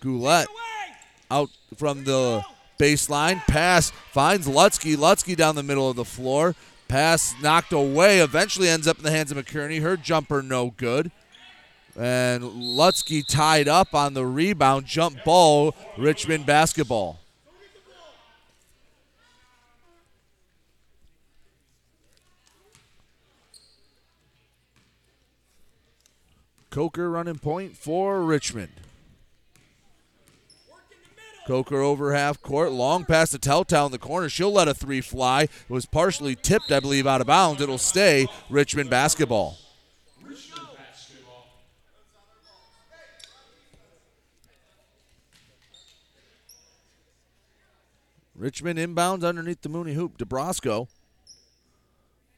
Speaker 6: Goulet out from the baseline. Pass finds Lutsky. Lutsky down the middle of the floor. Pass knocked away. Eventually ends up in the hands of McKierney. Her jumper no good. And Lutsky tied up on the rebound. Jump ball. Richmond basketball. Coker running point for Richmond. Coker over half court. Long pass to Teltow in the corner. She'll let a three fly. It was partially tipped, I believe, out of bounds. It'll stay Richmond basketball. Richmond inbounds underneath the Mooney hoop. DeBrosco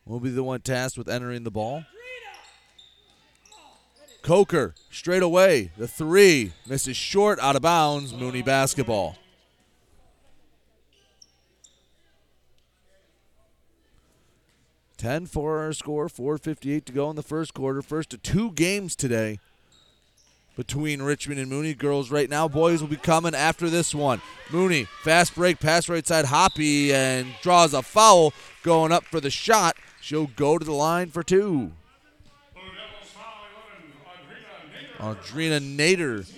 Speaker 6: will be the one tasked with entering the ball. Coker straight away. The three misses short out of bounds. Mooney basketball. Ten for our score. 4:58 to go in the first quarter. First of two games today between Richmond and Mooney. Girls right now. Boys will be coming after this one. Mooney fast break, pass right side. Hoppy and draws a foul. Going up for the shot. She'll go to the line for two. Audrina Nader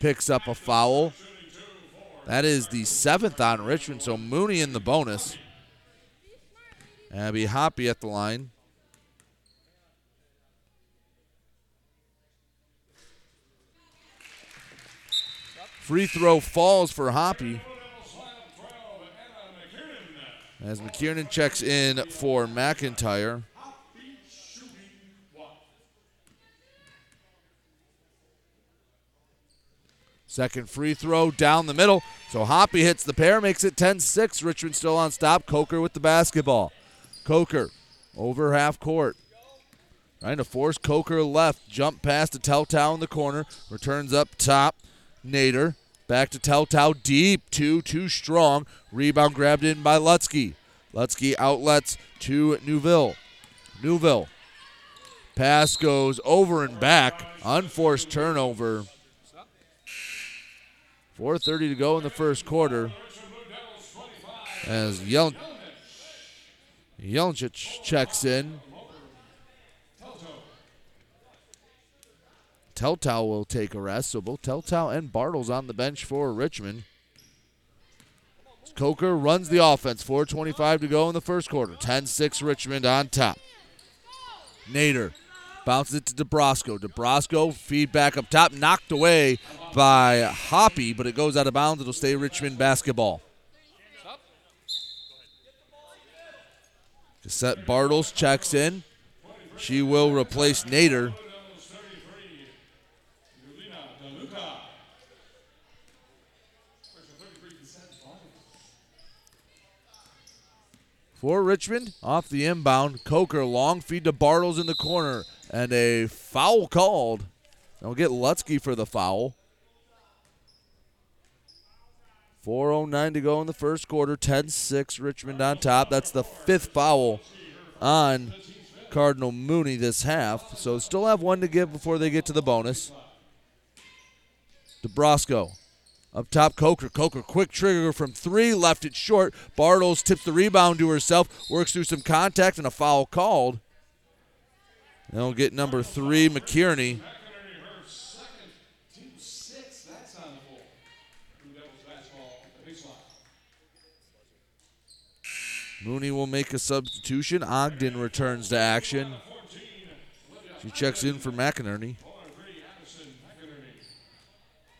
Speaker 6: picks up a foul. That is the seventh on Richmond, so Mooney in the bonus. Abby Hoppy at the line. Free throw falls for Hoppy. As McKiernan checks in for McIntyre. Second free throw down the middle. So Hoppy hits the pair, makes it 10 6. Richmond still on stop. Coker with the basketball. Coker over half court. Trying to force Coker left. Jump past to Teltow in the corner. Returns up top. Nader. Back to Teltow. Deep. Two. Too strong. Rebound grabbed in by Lutsky. Lutsky outlets to Newville. Newville. Pass goes over and back. Unforced turnover. 4.30 to go in the first quarter. As Yel- checks in. Teltow will take a rest, so both Teltow and Bartles on the bench for Richmond. Coker runs the offense. 4.25 to go in the first quarter. 10 6 Richmond on top. Nader bounces it to DeBrosco. DeBrosco feedback up top, knocked away by Hoppy, but it goes out of bounds. It'll stay Richmond basketball. Cosette Bartles checks in. She will replace Nader. For Richmond, off the inbound, Coker long feed to Bartles in the corner, and a foul called. They'll get Lutsky for the foul. 4.09 to go in the first quarter. 10 6, Richmond on top. That's the fifth foul on Cardinal Mooney this half. So still have one to give before they get to the bonus. DeBrosco up top, Coker. Coker, quick trigger from three, left it short. Bartles tips the rebound to herself, works through some contact, and a foul called. They'll get number three, McKierney. Mooney will make a substitution. Ogden returns to action. She checks in for McInerney.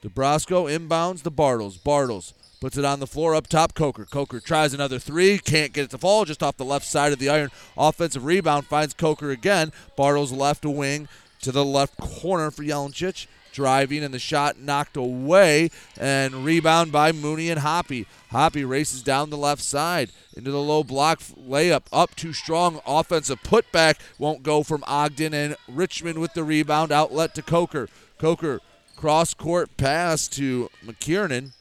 Speaker 6: DeBrosco inbounds the Bartles. Bartles puts it on the floor up top. Coker. Coker tries another three. Can't get it to fall. Just off the left side of the iron. Offensive rebound finds Coker again. Bartles left wing to the left corner for Jelincic. Driving and the shot knocked away and rebound by Mooney and Hoppy. Hoppy races down the left side into the low block layup. Up too strong. Offensive putback won't go from Ogden and Richmond with the rebound. Outlet to Coker. Coker cross court pass to McKiernan.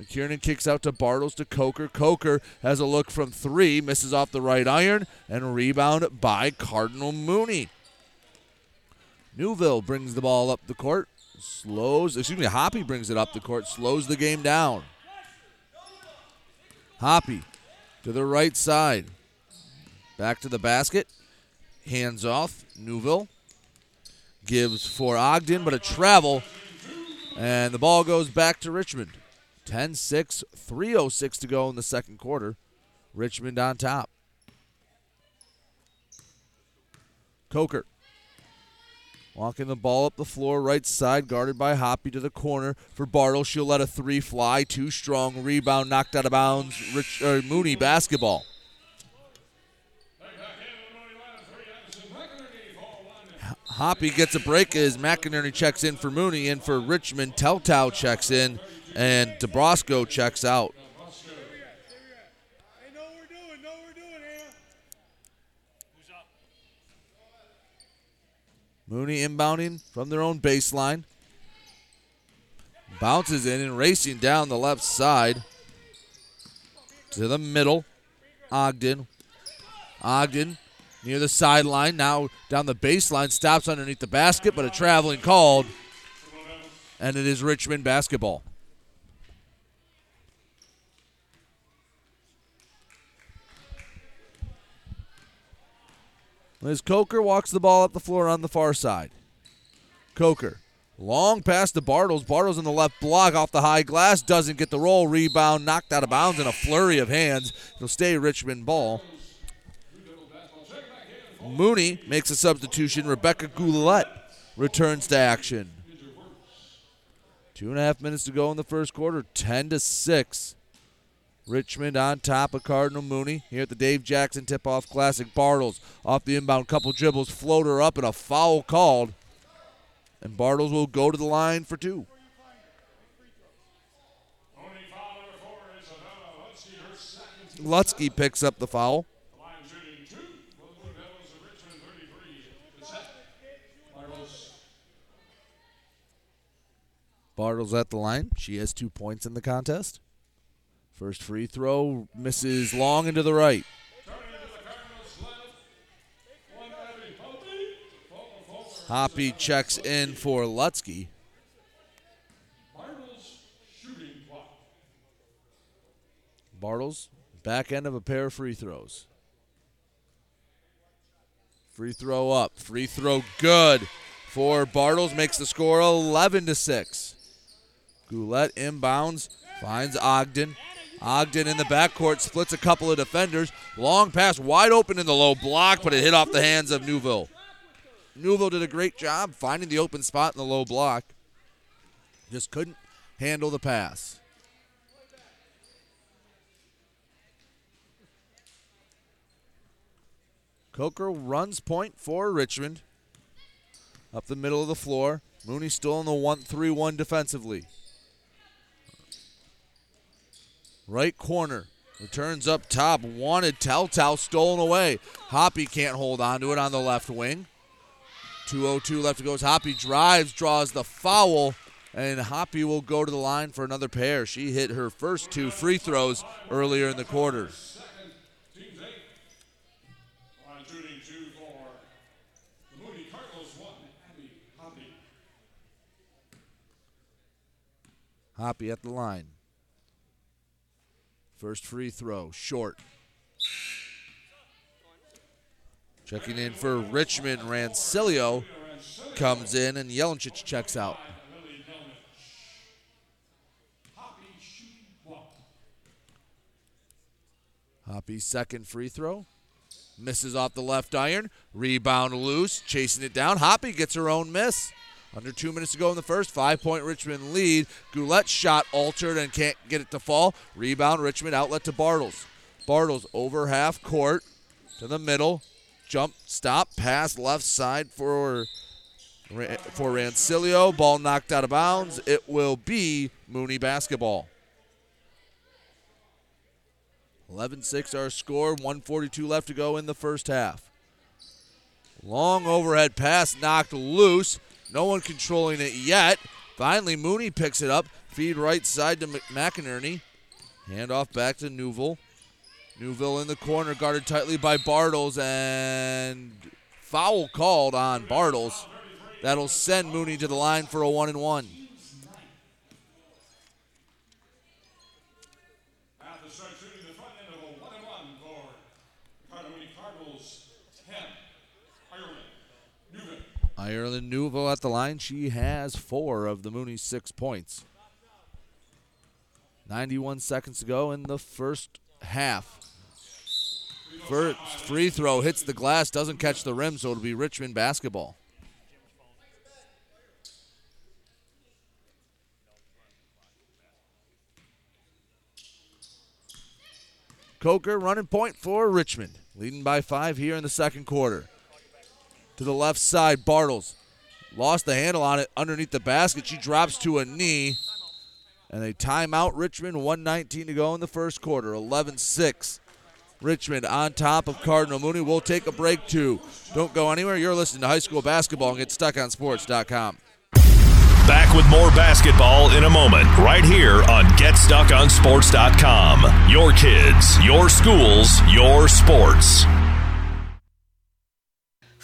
Speaker 6: McKiernan kicks out to Bartles to Coker. Coker has a look from three, misses off the right iron, and rebound by Cardinal Mooney. Newville brings the ball up the court, slows, excuse me, Hoppy brings it up the court, slows the game down. Hoppy to the right side. Back to the basket. Hands off. Newville gives for Ogden, but a travel. And the ball goes back to Richmond. 10 6, 3.06 to go in the second quarter. Richmond on top. Coker walking the ball up the floor, right side, guarded by Hoppy to the corner for Bartle. She'll let a three fly, too strong. Rebound knocked out of bounds. Rich, uh, Mooney basketball. Hoppy gets a break as McInerney checks in for Mooney, and for Richmond, Teltow checks in, and DeBrosco checks out. Mooney inbounding from their own baseline. Bounces in and racing down the left side to the middle. Ogden. Ogden near the sideline. Now down the baseline. Stops underneath the basket, but a traveling called. And it is Richmond basketball. As Coker walks the ball up the floor on the far side. Coker. Long pass to Bartles. Bartles in the left block off the high glass. Doesn't get the roll. Rebound knocked out of bounds in a flurry of hands. It'll stay Richmond ball. Mooney makes a substitution. Rebecca Goulet returns to action. Two and a half minutes to go in the first quarter. 10 to 6. Richmond on top of Cardinal Mooney here at the Dave Jackson Tip Off Classic. Bartles off the inbound, couple dribbles, floater up, and a foul called. And Bartles will go to the line for two. Lutsky picks up the foul. Bartles at the line. She has two points in the contest. First free throw misses long into the right. Hoppy checks in for Lutsky. Bartles, back end of a pair of free throws. Free throw up. Free throw good for Bartles. Makes the score 11 to 6. Goulet inbounds, finds Ogden. Ogden in the backcourt splits a couple of defenders. Long pass wide open in the low block, but it hit off the hands of Newville. Newville did a great job finding the open spot in the low block. Just couldn't handle the pass. Coker runs point for Richmond. Up the middle of the floor. Mooney still in the 1 3 1 defensively. Right corner. Returns up top. Wanted Teltow stolen away. Hoppy can't hold on to it on the left wing. 2.02 left to go. Hoppy drives, draws the foul, and Hoppy will go to the line for another pair. She hit her first two free throws earlier in the quarter. Hoppy at the line. First free throw, short. Checking in for Richmond, Rancilio comes in, and Jelenchich checks out. Hoppy's second free throw. Misses off the left iron. Rebound loose. Chasing it down. Hoppy gets her own miss. Under two minutes to go in the first. Five point Richmond lead. Goulet's shot altered and can't get it to fall. Rebound Richmond outlet to Bartles. Bartles over half court to the middle. Jump, stop, pass left side for for Rancilio. Ball knocked out of bounds. It will be Mooney basketball. 11 6 our score. 142 left to go in the first half. Long overhead pass knocked loose. No one controlling it yet. Finally, Mooney picks it up. Feed right side to McInerney. Hand off back to Newville. Newville in the corner, guarded tightly by Bartles, and foul called on Bartles. That'll send Mooney to the line for a one and one. Ireland Newville at the line. She has four of the Mooney's six points. 91 seconds to go in the first half. First free throw hits the glass, doesn't catch the rim, so it'll be Richmond basketball. Coker running point for Richmond, leading by five here in the second quarter. To the left side, Bartles lost the handle on it underneath the basket. She drops to a knee. And a timeout, Richmond. 119 to go in the first quarter. 11 6. Richmond on top of Cardinal Mooney. We'll take a break too. Don't go anywhere. You're listening to high school basketball and GetStuckOnSports.com.
Speaker 4: Back with more basketball in a moment, right here on GetStuckOnSports.com. Your kids, your schools, your sports.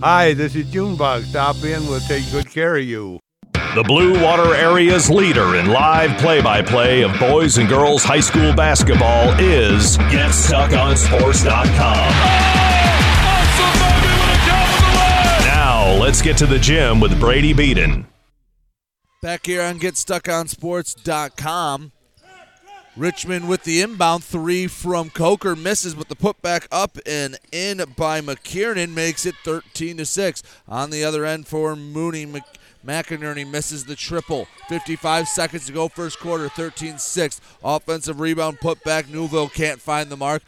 Speaker 16: Hi, this is Junebug. Stop in, we'll take good care of you.
Speaker 4: The Blue Water Area's leader in live play by play of boys and girls high school basketball is GetStuckOnSports.com. Now, let's get to the gym with Brady Beaton.
Speaker 6: Back here on GetStuckOnSports.com. Richmond with the inbound three from Coker misses, but the putback up and in by McKiernan makes it 13 to six. On the other end for Mooney, Mc- McInerney misses the triple. 55 seconds to go, first quarter, 13-6. Offensive rebound putback. Newville can't find the mark.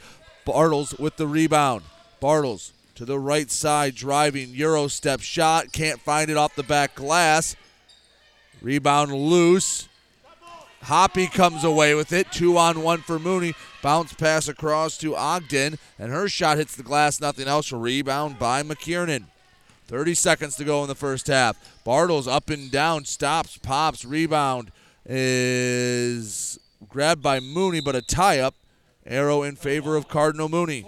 Speaker 6: Bartles with the rebound. Bartles to the right side, driving Euro step shot, can't find it off the back glass. Rebound loose. Hoppy comes away with it. Two on one for Mooney. Bounce pass across to Ogden, and her shot hits the glass. Nothing else. Rebound by McKiernan. 30 seconds to go in the first half. Bartles up and down, stops, pops, rebound is grabbed by Mooney, but a tie up. Arrow in favor of Cardinal Mooney.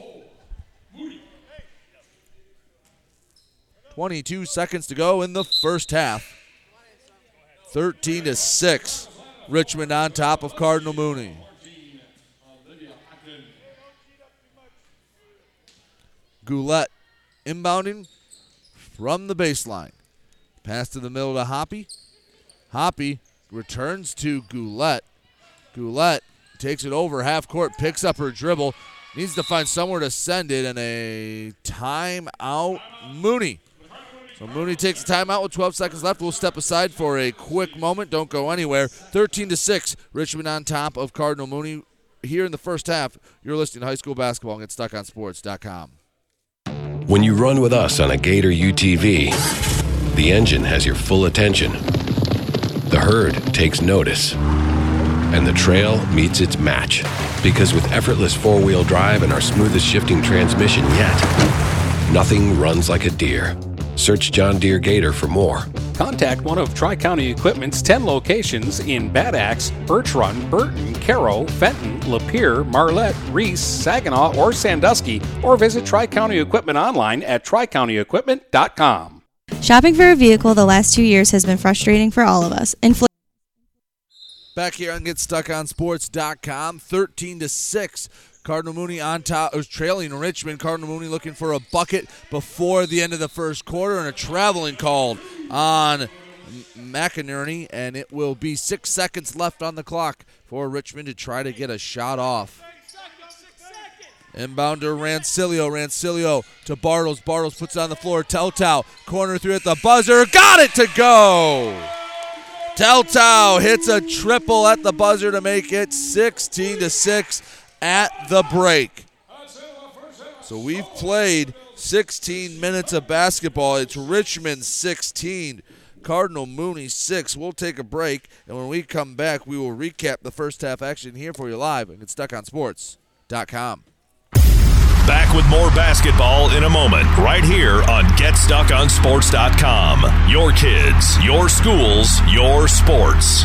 Speaker 6: 22 seconds to go in the first half. 13 to 6. Richmond on top of Cardinal Mooney. Goulet inbounding from the baseline. Pass to the middle to Hoppy. Hoppy returns to Goulet. Goulet takes it over half court, picks up her dribble, needs to find somewhere to send it, and a timeout. Mooney. So Mooney takes a timeout with 12 seconds left. We'll step aside for a quick moment. Don't go anywhere. 13 to 6. Richmond on top of Cardinal Mooney here in the first half. You're listening to high school basketball and get stuckonsports.com.
Speaker 17: When you run with us on a Gator UTV, the engine has your full attention. The herd takes notice. And the trail meets its match. Because with effortless four wheel drive and our smoothest shifting transmission yet, nothing runs like a deer. Search John Deere Gator for more.
Speaker 7: Contact one of Tri County Equipment's 10 locations in Bad Axe, Birch Run, Burton, Caro, Fenton, Lapeer, Marlette, Reese, Saginaw, or Sandusky, or visit Tri County Equipment online at tricountyequipment.com.
Speaker 8: Shopping for a vehicle the last two years has been frustrating for all of us. Infl-
Speaker 6: Back here on GetStuckOnSports.com, 13 to 6. Cardinal Mooney on top, was trailing Richmond. Cardinal Mooney looking for a bucket before the end of the first quarter, and a traveling called on McInerney, and it will be six seconds left on the clock for Richmond to try to get a shot off. Inbound to Rancilio. Rancilio to Bartles. Bartles puts it on the floor. Teltow. Corner through at the buzzer. Got it to go. Teltow hits a triple at the buzzer to make it 16 to 6 at the break. So we've played 16 minutes of basketball. It's Richmond 16, Cardinal Mooney 6. We'll take a break, and when we come back, we will recap the first half action here for you live and get stuck on sports.com.
Speaker 4: Back with more basketball in a moment, right here on GetStuckOnSports.com. Your kids, your schools, your sports.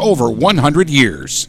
Speaker 7: over 100 years.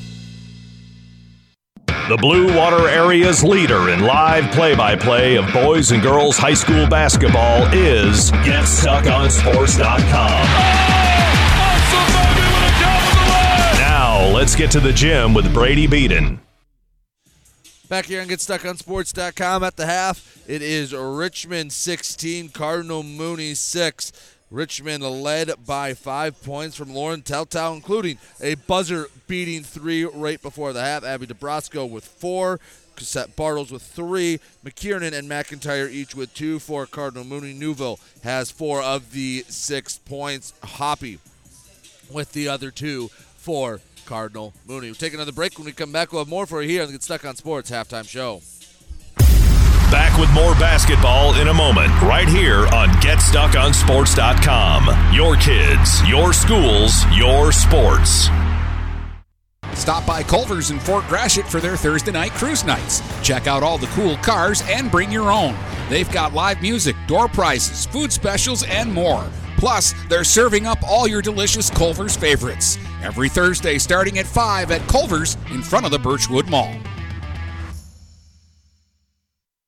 Speaker 4: The Blue Water area's leader in live play by play of boys and girls high school basketball is GetStuckOnSports.com. Now, let's get to the gym with Brady Beaton.
Speaker 6: Back here on GetStuckOnSports.com at the half, it is Richmond 16, Cardinal Mooney 6. Richmond led by five points from Lauren Teltow, including a buzzer beating three right before the half. Abby DeBrosco with four. Cosette Bartles with three. McKiernan and McIntyre each with two for Cardinal Mooney. Newville has four of the six points. Hoppy with the other two for Cardinal Mooney. We'll take another break. When we come back, we'll have more for you here on the Get Stuck on Sports halftime show.
Speaker 4: Back with more basketball in a moment, right here on GetStuckOnSports.com. Your kids, your schools, your sports.
Speaker 7: Stop by Culver's in Fort Gratiot for their Thursday night cruise nights. Check out all the cool cars and bring your own. They've got live music, door prizes, food specials, and more. Plus, they're serving up all your delicious Culver's favorites. Every Thursday starting at 5 at Culver's in front of the Birchwood Mall.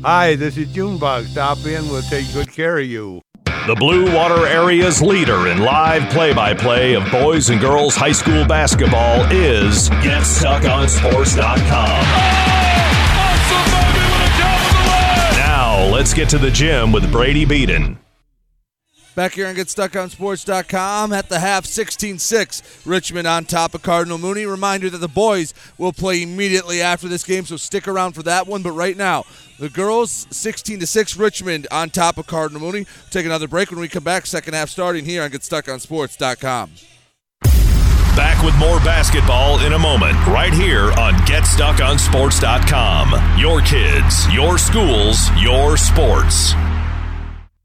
Speaker 16: Hi, this is Junebug. Stop in, we'll take good care of you.
Speaker 4: The Blue Water Area's leader in live play by play of boys and girls high school basketball is GetStuckOnSports.com. Now, let's get to the gym with Brady Beaton.
Speaker 6: Back here on GetStuckOnSports.com at the half 16-6. Richmond on top of Cardinal Mooney. Reminder that the boys will play immediately after this game, so stick around for that one. But right now, the girls 16-6 Richmond on top of Cardinal Mooney. Take another break when we come back. Second half starting here on GetStuckOnSports.com.
Speaker 4: Back with more basketball in a moment, right here on GetStuckOnSports.com. Your kids, your schools, your sports.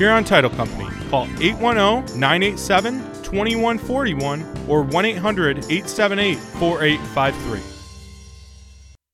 Speaker 10: Huron Title Company. Call 810 987 2141 or 1 800 878 4853.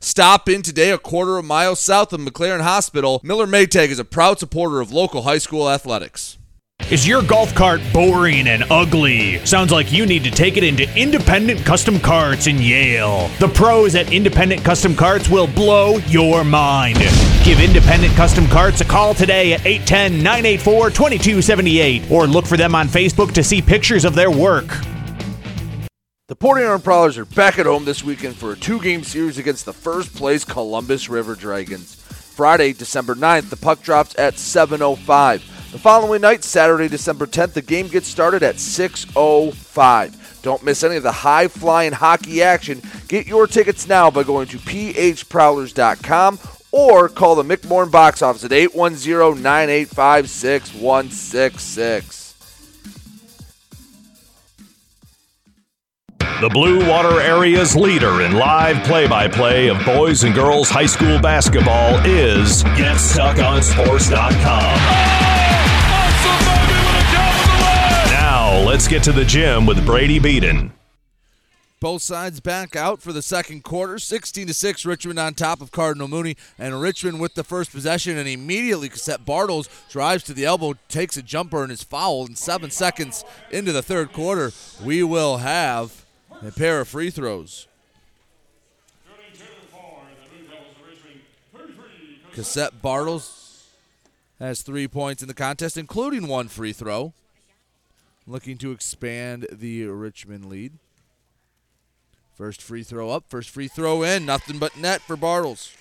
Speaker 6: Stop in today a quarter of a mile south of McLaren Hospital. Miller Maytag is a proud supporter of local high school athletics.
Speaker 14: Is your golf cart boring and ugly? Sounds like you need to take it into Independent Custom Carts in Yale. The pros at Independent Custom Carts will blow your mind. Give Independent Custom Carts a call today at 810 984 2278 or look for them on Facebook to see pictures of their work.
Speaker 6: The Port Prowlers are back at home this weekend for a two-game series against the first-place Columbus River Dragons. Friday, December 9th, the puck drops at 7.05. The following night, Saturday, December 10th, the game gets started at 6.05. Don't miss any of the high-flying hockey action. Get your tickets now by going to phprowlers.com or call the McMorran box office at 810-985-6166.
Speaker 4: The Blue Water Area's leader in live play by play of boys and girls high school basketball is GetStuckOnSports.com. Now, let's get to the gym with Brady Beaton.
Speaker 6: Both sides back out for the second quarter. 16 to 6, Richmond on top of Cardinal Mooney. And Richmond with the first possession, and immediately Cosette Bartles drives to the elbow, takes a jumper, and is fouled. And seven seconds into the third quarter, we will have a pair of free throws. Cosette Bartles has three points in the contest, including one free throw. Looking to expand the Richmond lead. First free throw up, first free throw in. Nothing but net for Bartles.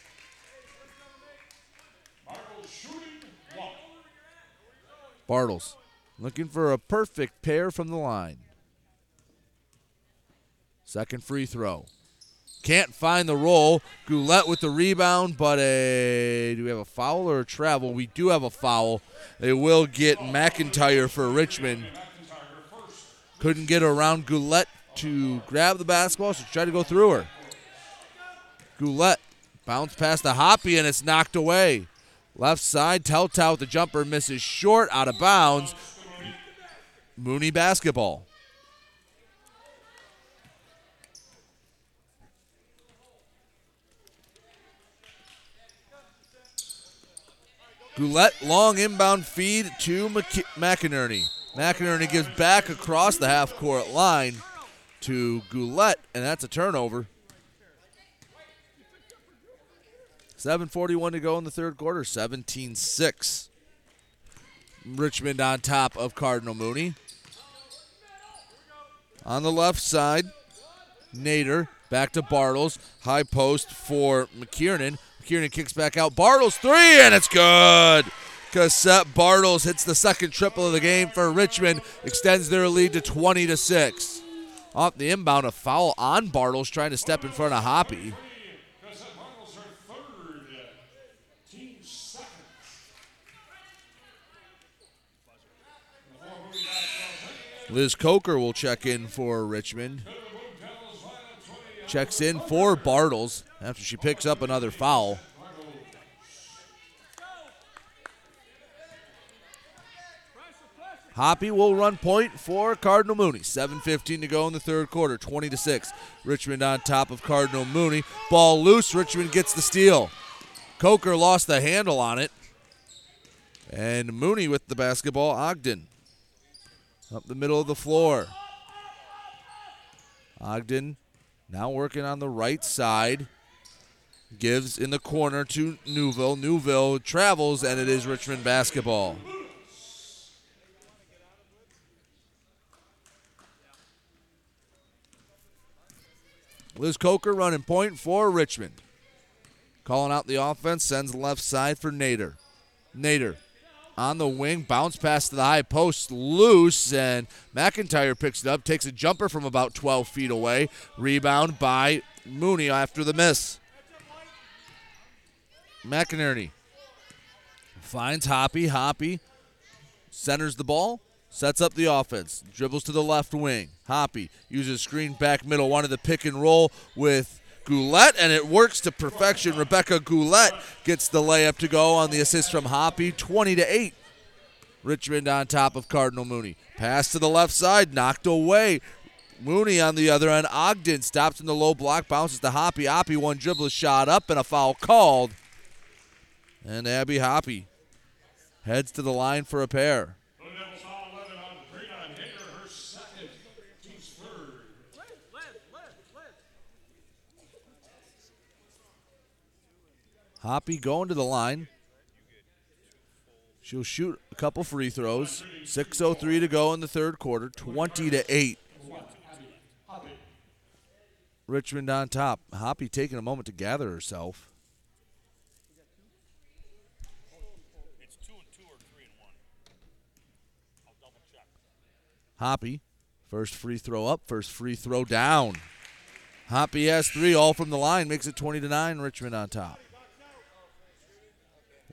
Speaker 6: Bartles looking for a perfect pair from the line. Second free throw. Can't find the roll. Goulet with the rebound, but a do we have a foul or a travel? We do have a foul. They will get McIntyre for Richmond. Couldn't get around Goulet to grab the basketball, so try to go through her. Goulet bounce past the Hoppy and it's knocked away. Left side, Teltow with the jumper misses short, out of bounds. Mooney basketball. Goulet, long inbound feed to McK- McInerney. McInerney gives back across the half court line to Goulet, and that's a turnover. 7.41 to go in the third quarter, 17 6. Richmond on top of Cardinal Mooney. On the left side, Nader back to Bartles. High post for McKiernan. McKiernan kicks back out. Bartles three, and it's good. Cosette Bartles hits the second triple of the game for Richmond, extends their lead to 20 to 6. Off the inbound, a foul on Bartles trying to step in front of Hoppy. Liz Coker will check in for Richmond. Checks in for Bartles after she picks up another foul. Hoppy will run point for Cardinal Mooney. 7.15 to go in the third quarter, 20 to 6. Richmond on top of Cardinal Mooney. Ball loose. Richmond gets the steal. Coker lost the handle on it. And Mooney with the basketball. Ogden up the middle of the floor. Ogden now working on the right side. Gives in the corner to Newville. Newville travels, and it is Richmond basketball. Liz Coker running point for Richmond. Calling out the offense, sends left side for Nader. Nader on the wing, bounce pass to the high post, loose, and McIntyre picks it up, takes a jumper from about 12 feet away. Rebound by Mooney after the miss. McInerney finds Hoppy. Hoppy centers the ball, sets up the offense, dribbles to the left wing. Hoppy uses screen back middle, wanted the pick and roll with Goulet, and it works to perfection. Rebecca Goulet gets the layup to go on the assist from Hoppy, 20 to 8. Richmond on top of Cardinal Mooney. Pass to the left side, knocked away. Mooney on the other end. Ogden stops in the low block, bounces to Hoppy. Hoppy one dribble shot up, and a foul called. And Abby Hoppy heads to the line for a pair. Hoppy going to the line. She'll shoot a couple free throws. 6.03 to go in the third quarter. 20 to 8. Richmond on top. Hoppy taking a moment to gather herself. Hoppy, first free throw up, first free throw down. Hoppy has three, all from the line, makes it 20 to 9. Richmond on top.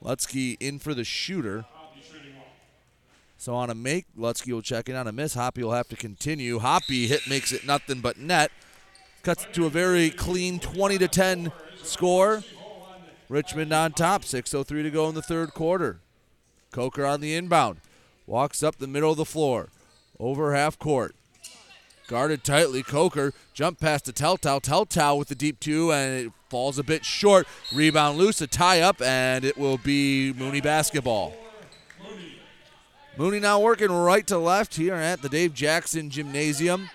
Speaker 6: Lutzke in for the shooter. So on a make, Lutzke will check in. On a miss, Hoppy will have to continue. Hoppy hit makes it nothing but net. Cuts to a very clean 20 to 10 score. Richmond on top. 6:03 to go in the third quarter. Coker on the inbound. Walks up the middle of the floor. Over half court. Guarded tightly. Coker jump past to Teltow. Teltow with the deep two, and it falls a bit short. Rebound loose, a tie up, and it will be Mooney basketball. Mooney now working right to left here at the Dave Jackson Gymnasium.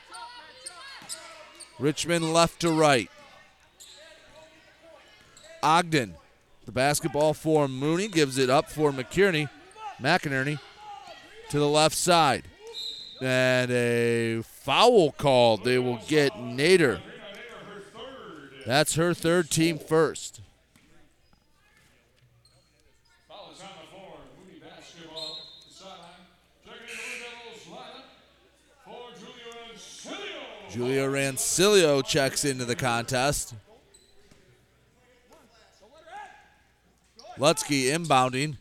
Speaker 6: Richmond left to right. Ogden, the basketball for Mooney, gives it up for McKinney. McInerney to the left side. And a foul called. They will get Nader. That's her third team first. Julia Rancilio checks into the contest. Lutzke inbounding.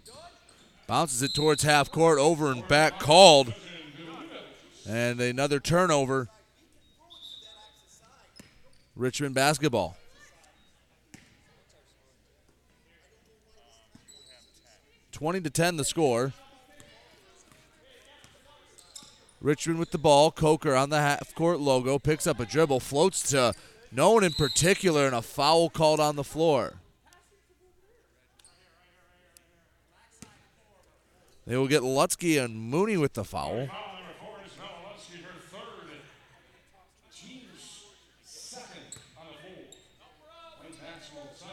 Speaker 6: Bounces it towards half court, over and back called. And another turnover. Richmond basketball. Twenty to ten the score. Richmond with the ball. Coker on the half court logo picks up a dribble, floats to no one in particular, and a foul called on the floor. They will get Lutzke and Mooney with the foul.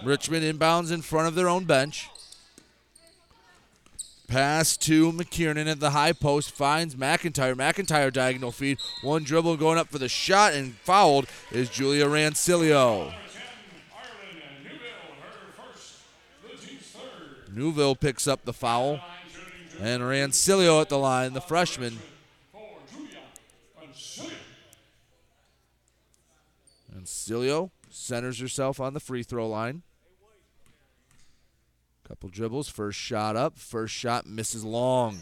Speaker 6: Richmond inbounds in front of their own bench. Pass to McKiernan at the high post finds McIntyre. McIntyre diagonal feed. One dribble going up for the shot and fouled is Julia Rancilio. Newville picks up the foul. And Rancilio at the line, the freshman. Rancilio centers herself on the free throw line. Couple dribbles, first shot up, first shot misses long.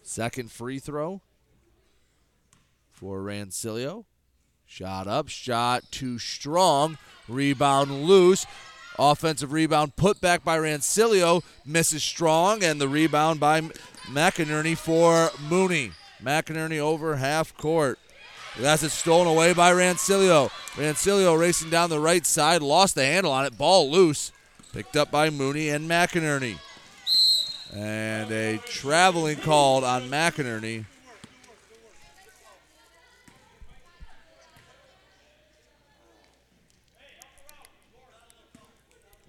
Speaker 6: Second free throw for Rancilio. Shot up, shot too strong, rebound loose. Offensive rebound put back by Rancilio, misses strong, and the rebound by McInerney for Mooney. McInerney over half court. That's it stolen away by Rancilio. Rancilio racing down the right side, lost the handle on it, ball loose. Picked up by Mooney and McInerney. And a traveling called on McInerney.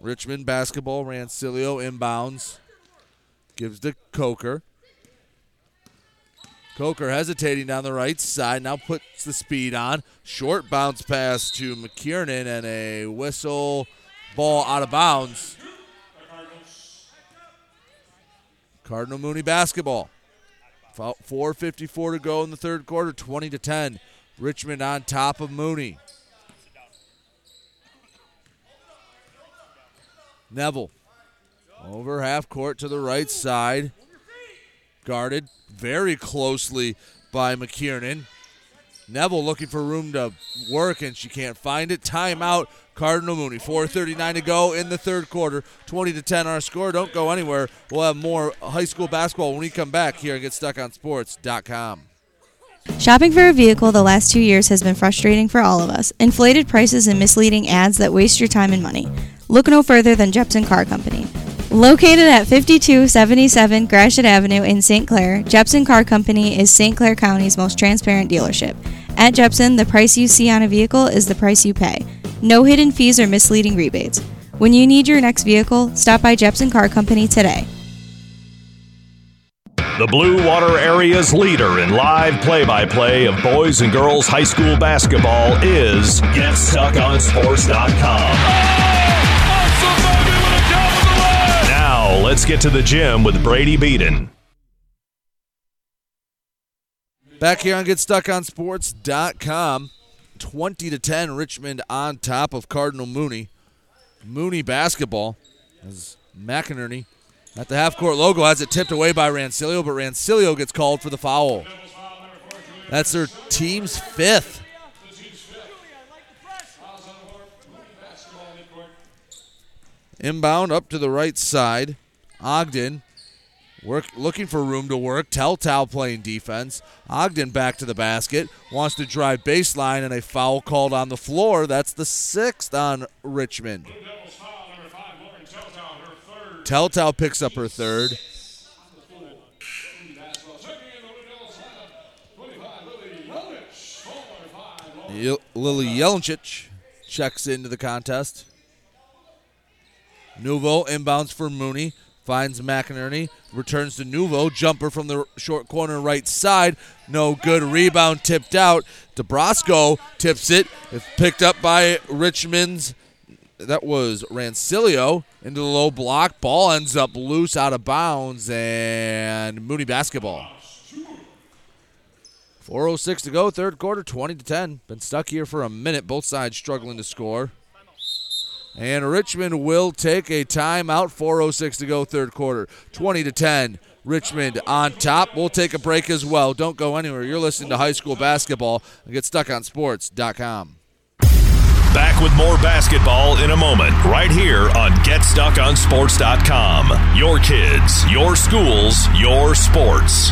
Speaker 6: Richmond basketball, Rancilio inbounds. Gives to Coker. Coker hesitating down the right side. Now puts the speed on. Short bounce pass to McKiernan and a whistle ball out of bounds. Cardinal Mooney basketball. 4.54 to go in the third quarter, 20 to 10. Richmond on top of Mooney. Neville over half court to the right side. Guarded very closely by McKiernan. Neville looking for room to work and she can't find it. Timeout, Cardinal Mooney. 4:39 to go in the third quarter. 20 to 10 our score. Don't go anywhere. We'll have more high school basketball when we come back here and GetStuckOnSports.com.
Speaker 8: Shopping for a vehicle the last two years has been frustrating for all of us. Inflated prices and misleading ads that waste your time and money. Look no further than Jepson Car Company. Located at 5277 Gratiot Avenue in St. Clair, Jepson Car Company is St. Clair County's most transparent dealership. At Jepson, the price you see on a vehicle is the price you pay. No hidden fees or misleading rebates. When you need your next vehicle, stop by Jepson Car Company today.
Speaker 4: The Blue Water Area's leader in live play by play of boys and girls high school basketball is GetStuckOnSports.com. Now, let's get to the gym with Brady Beaton.
Speaker 6: Back here on GetStuckOnSports.com. 20 to 10, Richmond on top of Cardinal Mooney. Mooney basketball. As McInerney at the half court logo has it tipped away by Rancilio, but Rancilio gets called for the foul. That's their team's fifth. Inbound up to the right side. Ogden work looking for room to work. Teltow playing defense. Ogden back to the basket. Wants to drive baseline and a foul called on the floor. That's the sixth on Richmond. Teltow picks up her third. Lily Jelincic checks into the contest. Nuvo inbounds for Mooney. Finds McInerney. Returns to Nuvo. Jumper from the short corner right side. No good. Rebound tipped out. DeBrosco tips it. It's picked up by Richmond's. That was Rancilio into the low block. Ball ends up loose out of bounds and Mooney basketball. 406 to go, third quarter, 20 to 10. Been stuck here for a minute, both sides struggling to score. And Richmond will take a timeout. 406 to go, third quarter. 20 to 10. Richmond on top. We'll take a break as well. Don't go anywhere. You're listening to high school basketball get stuck on sports.com.
Speaker 4: Back with more basketball in a moment, right here on GetStuckOnSports.com. Your kids, your schools, your sports.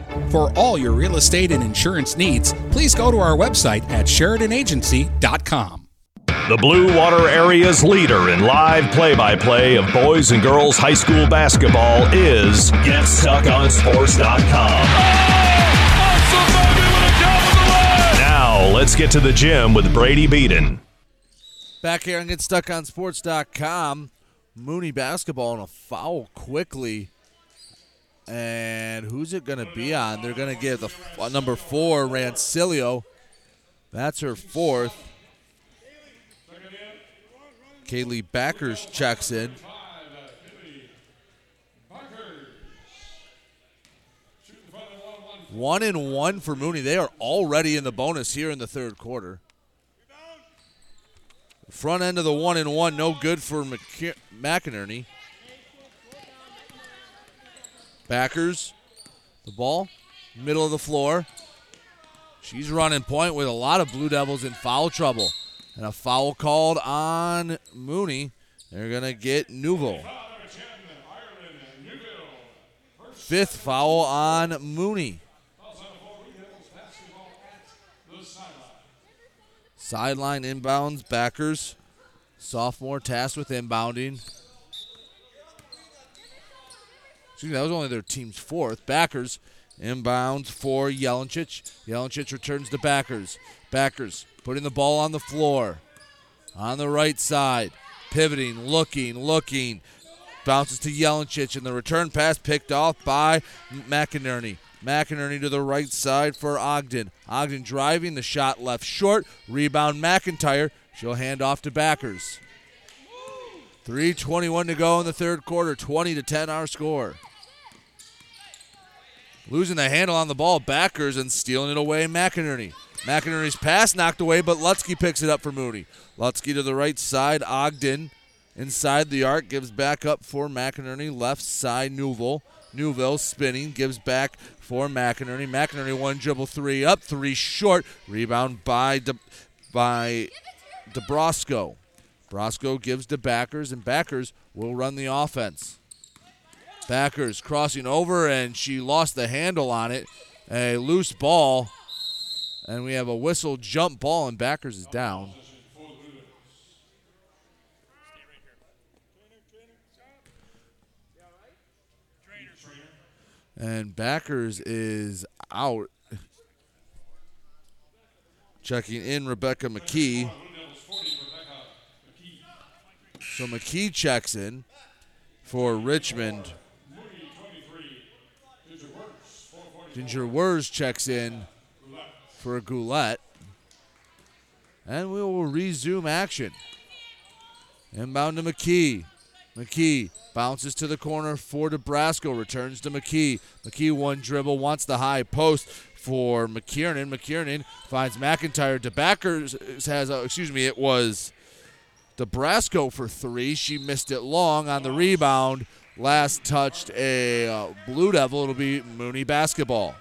Speaker 7: For all your real estate and insurance needs, please go to our website at SheridanAgency.com.
Speaker 4: The Blue Water Area's leader in live play by play of boys and girls high school basketball is GetStuckOnSports.com. Now, let's get to the gym with Brady Beaton.
Speaker 6: Back here and get stuck on sports.com. Mooney basketball and a foul quickly. And who's it going to be on? They're going to give the uh, number four, Rancilio. That's her fourth. Kaylee Backers checks in. One and one for Mooney. They are already in the bonus here in the third quarter. Front end of the one and one, no good for McInerney. Backers, the ball, middle of the floor. She's running point with a lot of Blue Devils in foul trouble. And a foul called on Mooney. They're going to get Nuvo. Fifth foul on Mooney. Sideline inbounds, backers. Sophomore tasked with inbounding. Excuse me, that was only their team's fourth. Backers inbounds for Jelincic. Jelincic returns to backers. Backers putting the ball on the floor. On the right side. Pivoting, looking, looking. Bounces to Jelincic, and the return pass picked off by McInerney. McInerney to the right side for Ogden. Ogden driving, the shot left short. Rebound McIntyre. She'll hand off to backers. 3.21 to go in the third quarter. 20 to 10 our score. Losing the handle on the ball, backers, and stealing it away, McInerney. McInerney's pass knocked away, but Lutzke picks it up for Mooney. Lutzke to the right side. Ogden inside the arc gives back up for McInerney. Left side, Newville. Newville spinning, gives back for McInerney. McInerney one dribble three up, three short. Rebound by De, by DeBrosco. Brosco gives to backers, and backers will run the offense. Backers crossing over, and she lost the handle on it. A loose ball, and we have a whistle jump ball, and Backers is down. And Backers is out. Checking in Rebecca McKee. So McKee checks in for Richmond. Ginger Wurs checks in for a Goulet. And we will resume action. Inbound to McKee. McKee bounces to the corner for Nebraska. Returns to McKee. McKee one dribble, wants the high post for McKiernan. McKiernan finds McIntyre. DeBackers has, a, excuse me, it was Nebraska for three. She missed it long on the rebound. Last touched a uh, Blue Devil. It'll be Mooney basketball.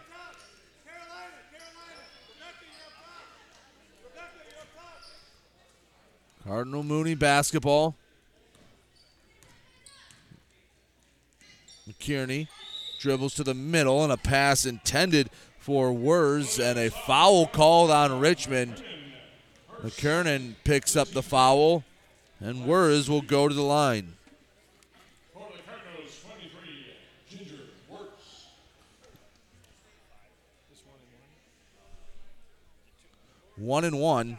Speaker 6: Cardinal Mooney basketball. McKierney dribbles to the middle and a pass intended for Wurs and a foul called on Richmond. McKernan picks up the foul and Wurs will go to the line. One and one.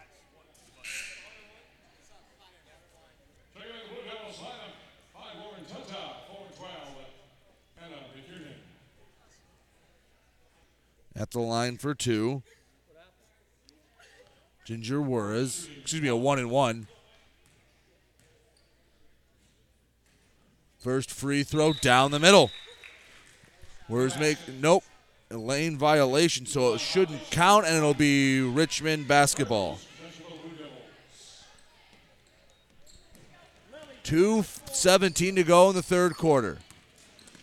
Speaker 6: At the line for two. Ginger Wurz. Excuse me, a one and one. First free throw down the middle. Wurz make nope. Lane violation, so it shouldn't count, and it'll be Richmond basketball. Two seventeen to go in the third quarter.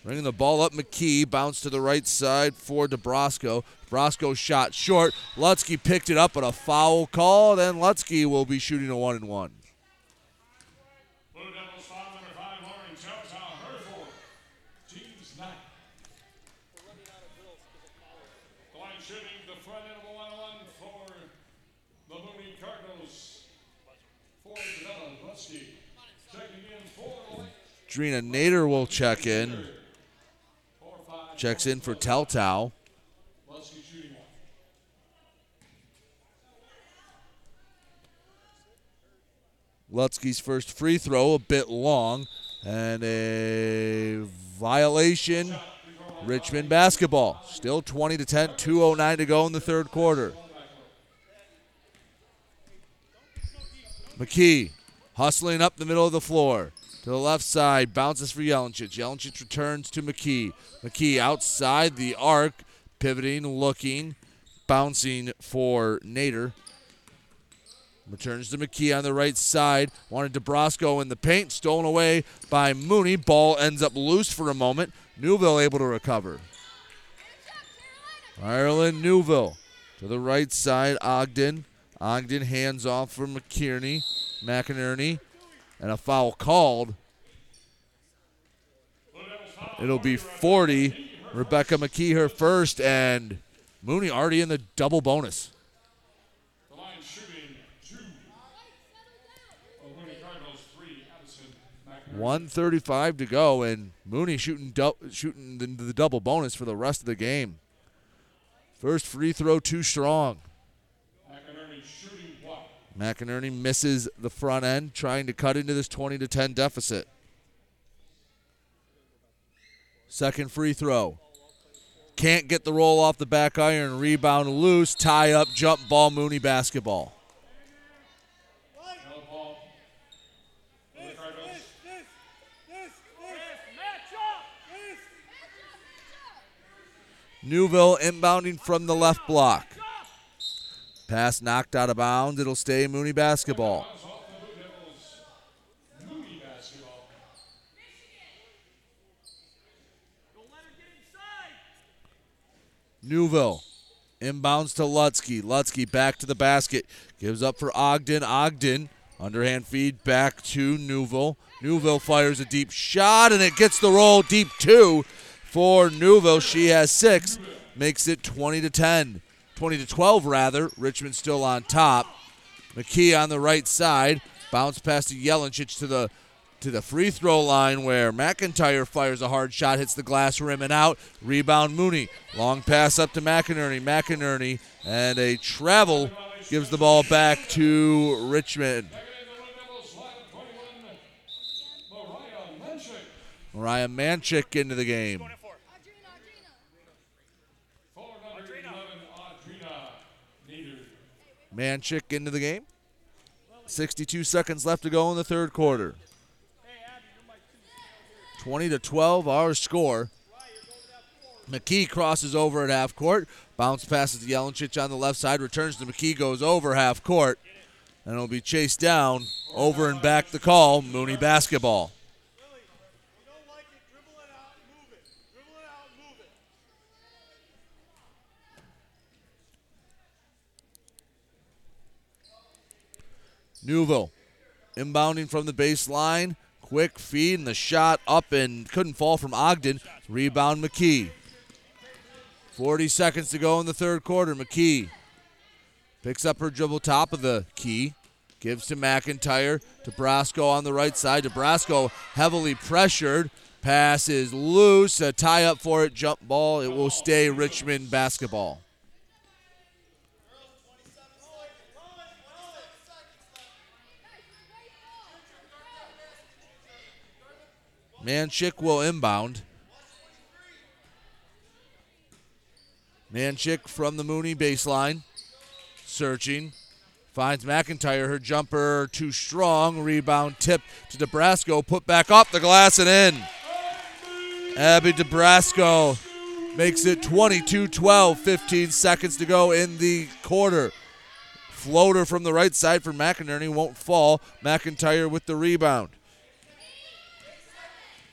Speaker 6: Bringing the ball up, McKee bounce to the right side for DeBrosco. DeBrosco shot short. Lutzke picked it up, but a foul call. Then Lutzke will be shooting a one and one. Drina Nader will check in. Checks in for Teltow. Lutzke's first free throw a bit long and a violation. Richmond basketball. Still 20 to 10, 209 to go in the third quarter. McKee hustling up the middle of the floor. To the left side, bounces for Jelencic. Jelencic returns to McKee. McKee outside the arc, pivoting, looking, bouncing for Nader. Returns to McKee on the right side. Wanted DeBrosco in the paint. Stolen away by Mooney. Ball ends up loose for a moment. Newville able to recover. Ireland Newville to the right side. Ogden. Ogden hands off for McKierney. McInerney. And a foul called. It'll be 40. Rebecca McKee her first, and Mooney already in the double bonus. 135 to go, and Mooney shooting du- shooting the, the double bonus for the rest of the game. First free throw too strong. McInerney misses the front end, trying to cut into this 20 to 10 deficit. Second free throw. Can't get the roll off the back iron. Rebound loose. Tie up. Jump ball. Mooney basketball. Newville inbounding from the left block. Pass knocked out of bounds. It'll stay Mooney basketball. Newville inbounds to Lutzke. Lutzke back to the basket. Gives up for Ogden. Ogden Underhand feed back to Newville. Newville fires a deep shot and it gets the roll deep two for Newville. She has six, makes it 20 to 10, 20 to 12 rather. Richmond still on top. McKee on the right side, bounce past to Jelinchich to the to the free throw line where McIntyre fires a hard shot, hits the glass rim and out. Rebound Mooney. Long pass up to McInerney. McInerney and a travel gives the ball back to Richmond. Mariah Manchik into the game. Manchik into the game. 62 seconds left to go in the third quarter. 20 to 12, our score. McKee crosses over at half court. Bounce passes to Jelinchich on the left side. Returns to McKee, goes over half court. And it'll be chased down. Over and back the call. Mooney basketball. Newville inbounding from the baseline. Quick feed and the shot up and couldn't fall from Ogden. Rebound McKee. 40 seconds to go in the third quarter. McKee picks up her dribble top of the key. Gives to McIntyre. To Brasco on the right side. Brasco heavily pressured. Pass is loose. A tie up for it. Jump ball. It will stay Richmond basketball. Manchik will inbound. Manchik from the Mooney baseline. Searching. Finds McIntyre. Her jumper too strong. Rebound tip to Nebraska. Put back off the glass and in. Abby Nebraska makes it 22 12. 15 seconds to go in the quarter. Floater from the right side for McInerney won't fall. McIntyre with the rebound.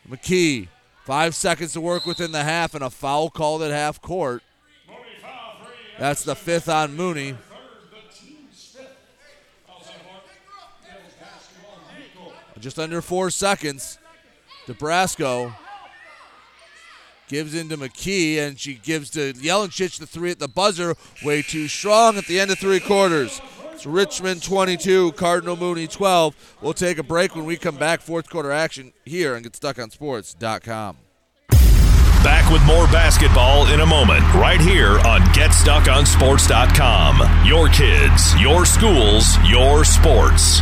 Speaker 6: McKee, five seconds to work within the half, and a foul called at half court. That's the fifth on Mooney. Just under four seconds. Nebraska gives into McKee, and she gives to Jelinchich the three at the buzzer. Way too strong at the end of three quarters. It's Richmond 22, Cardinal Mooney 12. We'll take a break when we come back. Fourth quarter action here on GetStuckOnSports.com.
Speaker 4: Back with more basketball in a moment, right here on GetStuckOnSports.com. Your kids, your schools, your sports.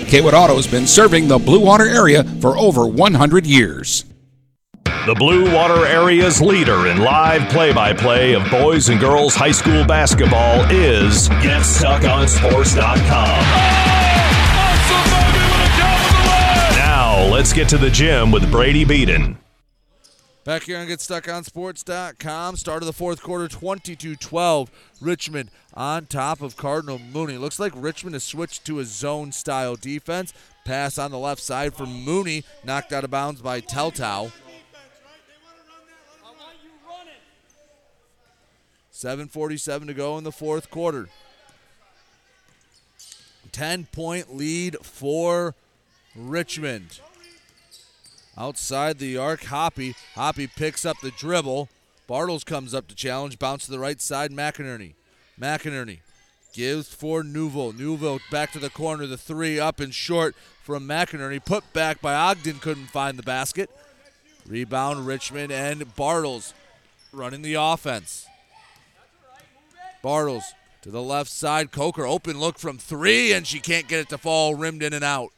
Speaker 7: Kaywood Auto has been serving the Blue Water area for over 100 years.
Speaker 4: The Blue Water Area's leader in live play by play of boys and girls high school basketball is GetStuckOnSports.com. Now, let's get to the gym with Brady Beaton.
Speaker 6: Back here on GetStuckOnSports.com. Start of the fourth quarter, 22-12. Richmond on top of Cardinal Mooney. Looks like Richmond has switched to a zone-style defense. Pass on the left side for Mooney, knocked out of bounds by Teltow. 7.47 to go in the fourth quarter. 10 point lead for Richmond. Outside the arc, Hoppy. Hoppy picks up the dribble. Bartles comes up to challenge, bounce to the right side, McInerney. McInerney gives for Newville. Newville back to the corner. The three up and short from McInerney. Put back by Ogden. Couldn't find the basket. Rebound Richmond and Bartles running the offense. Bartles to the left side. Coker open look from three, and she can't get it to fall. Rimmed in and out.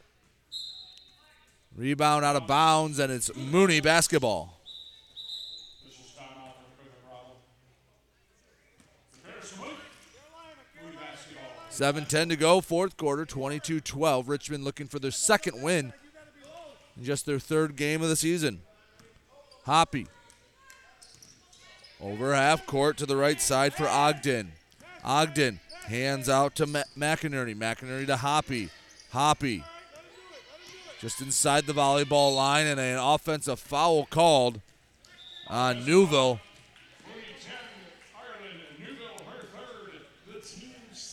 Speaker 6: Rebound out of bounds, and it's Mooney basketball. Seven ten to go, fourth quarter, 22-12. Richmond looking for their second win in just their third game of the season. Hoppy over half court to the right side for Ogden. Ogden hands out to McInerney. McInerney to Hoppy. Hoppy just inside the volleyball line and an offensive foul called on Newville.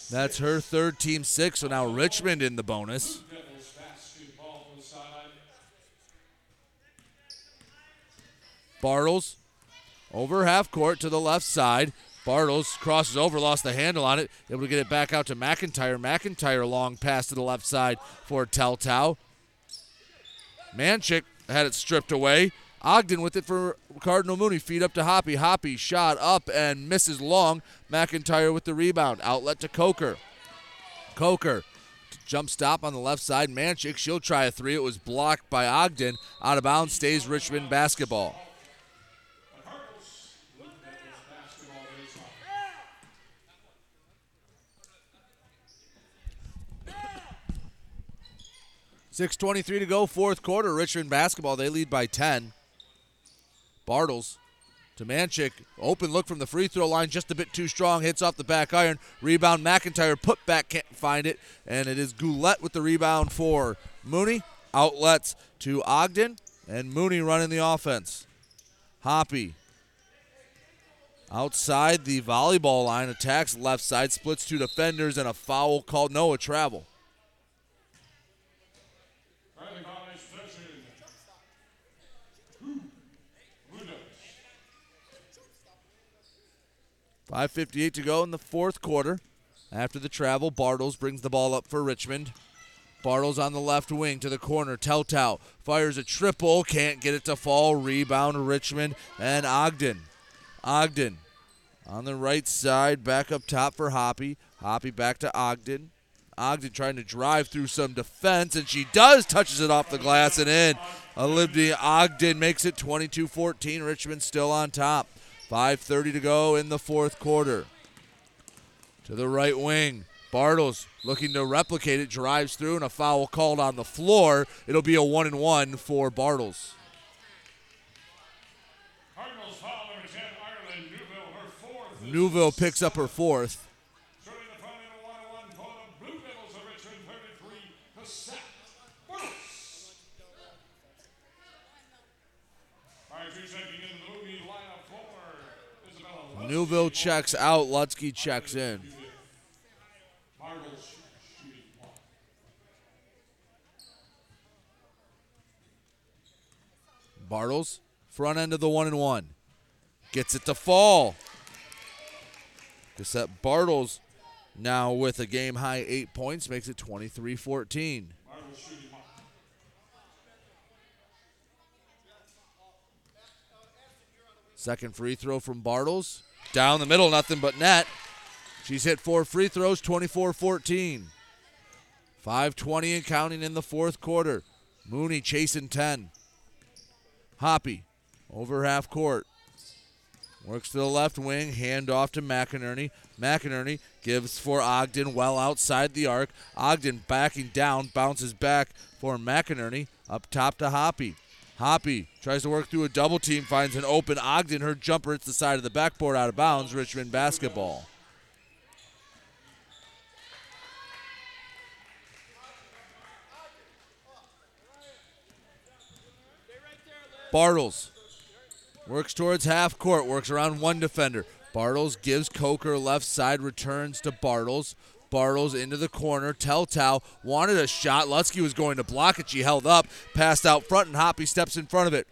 Speaker 6: That's her third team six, so now Richmond in the bonus. Bartles over half court to the left side. Bartles crosses over, lost the handle on it, able to get it back out to McIntyre. McIntyre long pass to the left side for Teltow. Manchik had it stripped away. Ogden with it for Cardinal Mooney. Feed up to Hoppy. Hoppy shot up and misses long. McIntyre with the rebound. Outlet to Coker. Coker. Jump stop on the left side. Manchik, she'll try a three. It was blocked by Ogden. Out of bounds stays Richmond basketball. Six twenty-three to go, fourth quarter. Richmond basketball. They lead by ten. Bartles to Manchik. Open look from the free throw line, just a bit too strong. Hits off the back iron. Rebound McIntyre. Put back, can't find it. And it is Goulet with the rebound for Mooney. Outlets to Ogden. And Mooney running the offense. Hoppy. Outside the volleyball line, attacks left side, splits two defenders, and a foul called. No, a travel. Five fifty-eight to go in the fourth quarter. After the travel, Bartles brings the ball up for Richmond. Bartles on the left wing to the corner. Teltow fires a triple, can't get it to fall. Rebound Richmond and Ogden. Ogden on the right side, back up top for Hoppy. Hoppy back to Ogden. Ogden trying to drive through some defense, and she does, touches it off the glass and in. Olivia Ogden makes it 22 14. Richmond still on top. 5.30 to go in the fourth quarter. To the right wing. Bartles looking to replicate it, drives through, and a foul called on the floor. It'll be a one and one for Bartles. Newville picks up her fourth. Newville checks out. Lutzke checks in. Bartles, front end of the one and one. Gets it to fall. Cosette Bartles now with a game high eight points makes it 23 14. Second free throw from Bartles. Down the middle, nothing but net. She's hit four free throws, 24 14. 5.20 and counting in the fourth quarter. Mooney chasing 10. Hoppy over half court. Works to the left wing, hand off to McInerney. McInerney gives for Ogden well outside the arc. Ogden backing down, bounces back for McInerney. Up top to Hoppy. Hoppy tries to work through a double team, finds an open Ogden. Her jumper hits the side of the backboard out of bounds. Richmond basketball. Bartles works towards half court, works around one defender. Bartles gives Coker left side, returns to Bartles. Bartles into the corner. Teltow wanted a shot. Lutzke was going to block it. She held up, passed out front, and Hoppy steps in front of it.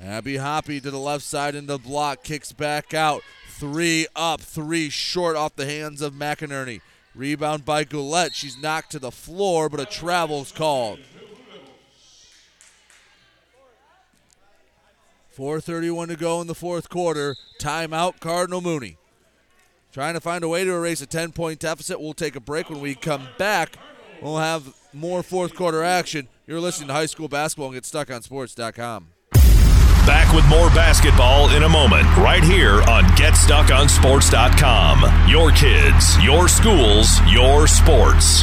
Speaker 6: Abby Hoppy to the left side in the block, kicks back out. Three up, three short off the hands of McInerney. Rebound by Goulet. She's knocked to the floor, but a travel's called. 4.31 to go in the fourth quarter. Timeout, Cardinal Mooney. Trying to find a way to erase a 10 point deficit. We'll take a break. When we come back, we'll have more fourth quarter action. You're listening to high school basketball and GetStuckOnSports.com.
Speaker 4: Back with more basketball in a moment, right here on GetStuckOnSports.com. Your kids, your schools, your sports.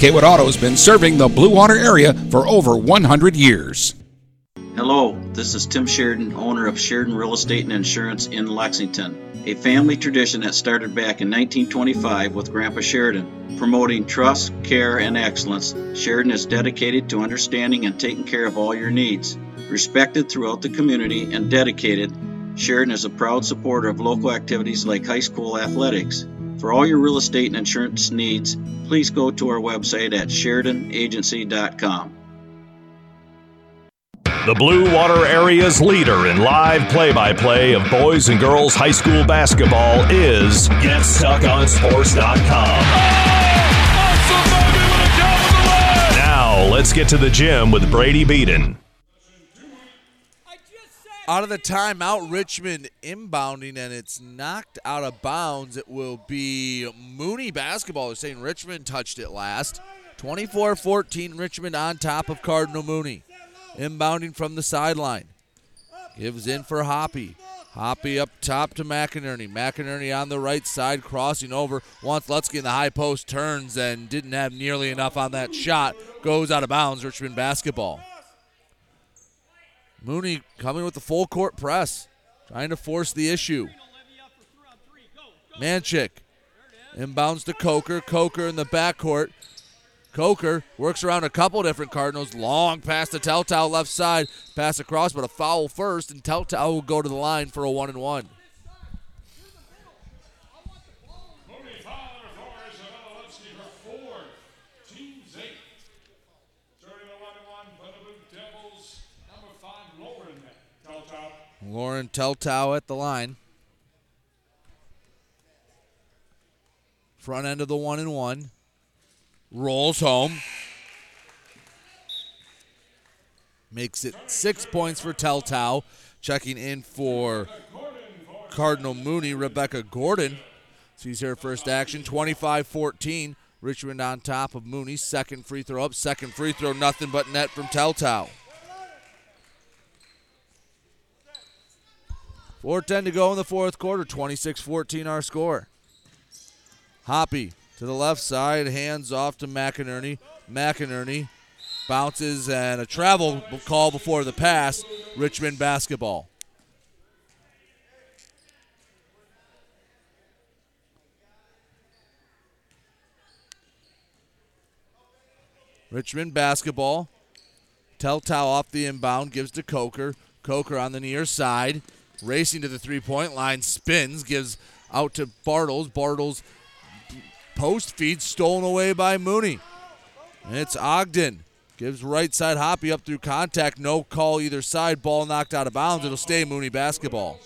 Speaker 7: Kaywood Auto has been serving the Blue Water area for over 100 years.
Speaker 13: Hello, this is Tim Sheridan, owner of Sheridan Real Estate and Insurance in Lexington, a family tradition that started back in 1925 with Grandpa Sheridan. Promoting trust, care, and excellence, Sheridan is dedicated to understanding and taking care of all your needs. Respected throughout the community and dedicated, Sheridan is a proud supporter of local activities like high school athletics. For all your real estate and insurance needs, please go to our website at SheridanAgency.com.
Speaker 4: The Blue Water Area's leader in live play by play of boys and girls high school basketball is GetStuckOnSports.com. Now, let's get to the gym with Brady Beaton.
Speaker 6: Out of the timeout, Richmond inbounding, and it's knocked out of bounds. It will be Mooney basketball. They're saying Richmond touched it last. 24 14, Richmond on top of Cardinal Mooney. Inbounding from the sideline. Gives in for Hoppy. Hoppy up top to McInerney. McInerney on the right side, crossing over. Wants Lutzke in the high post, turns and didn't have nearly enough on that shot. Goes out of bounds, Richmond basketball. Mooney coming with the full court press, trying to force the issue. Manchik inbounds to Coker. Coker in the backcourt. Coker works around a couple different Cardinals. Long pass to Teltow left side. Pass across, but a foul first, and Teltow will go to the line for a one and one. Lauren Teltow at the line. Front end of the one and one. Rolls home. Makes it six points for Teltow. Checking in for Cardinal Mooney, Rebecca Gordon. Sees her first action, 25 14. Richmond on top of Mooney. Second free throw up. Second free throw, nothing but net from Teltow. 4.10 to go in the fourth quarter. 26 14 our score. Hoppy to the left side, hands off to McInerney. McInerney bounces and a travel call before the pass. Richmond basketball. Richmond basketball. Teltow off the inbound, gives to Coker. Coker on the near side, racing to the three point line, spins, gives out to Bartles. Bartles post feed stolen away by Mooney. It's Ogden. Gives right side Hoppy up through contact. No call either side. Ball knocked out of bounds. It'll stay Mooney basketball.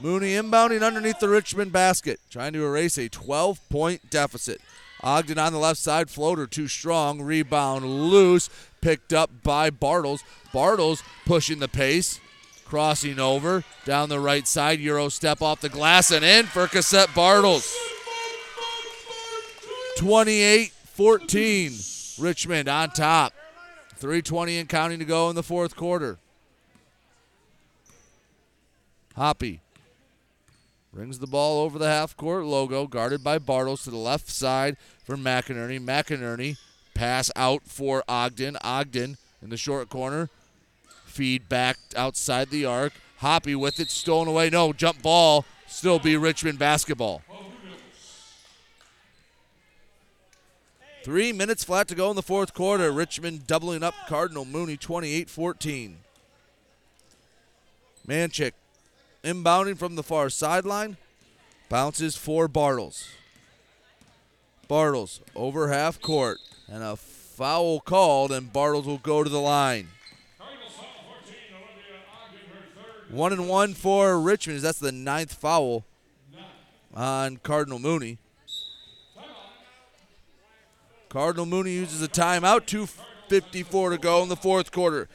Speaker 6: Mooney inbounding underneath the Richmond basket, trying to erase a 12 point deficit. Ogden on the left side, floater too strong, rebound loose, picked up by Bartles. Bartles pushing the pace, crossing over down the right side, Euro step off the glass and in for Cosette Bartles. 28 14, Richmond on top. 320 and counting to go in the fourth quarter. Hoppy Brings the ball over the half court logo, guarded by Bartles to the left side for McInerney. McInerney pass out for Ogden. Ogden in the short corner. Feed back outside the arc. Hoppy with it, stolen away. No, jump ball. Still be Richmond basketball. Three minutes flat to go in the fourth quarter. Richmond doubling up Cardinal Mooney 28 14. Manchik inbounding from the far sideline. Bounces for Bartles. Bartles over half court. And a foul called, and Bartles will go to the line. One and one for Richmond. That's the ninth foul on Cardinal Mooney. Cardinal Mooney uses a timeout. 2.54 to go in the fourth quarter.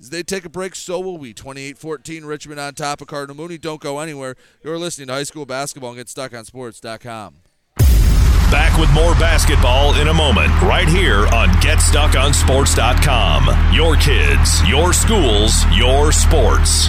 Speaker 6: As they take a break, so will we. 28 14, Richmond on top of Cardinal Mooney. Don't go anywhere. You're listening to high school basketball and GetStuckOnSports.com.
Speaker 4: Back with more basketball in a moment, right here on GetStuckOnSports.com. Your kids, your schools, your sports.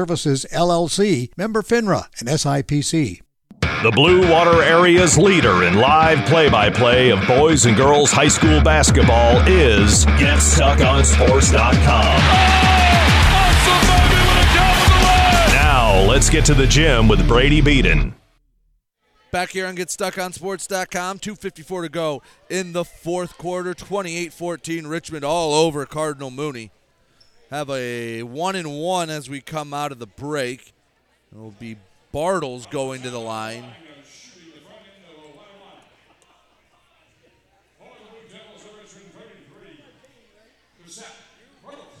Speaker 18: Services LLC, member FINRA and SIPC.
Speaker 4: The Blue Water Area's leader in live play by play of boys and girls high school basketball is GetStuckOnSports.com. Now, let's get to the gym with Brady Beaton.
Speaker 6: Back here on GetStuckOnSports.com, 2.54 to go in the fourth quarter, 28 14, Richmond all over Cardinal Mooney have a one and one as we come out of the break. It'll be Bartles going to the line.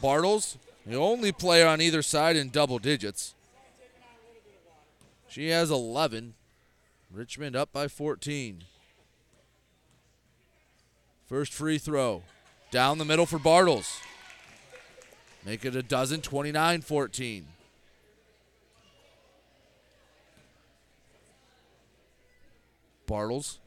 Speaker 6: Bartles, the only player on either side in double digits. She has 11. Richmond up by 14. First free throw. Down the middle for Bartles. Make it a dozen, 29 14. Bartles.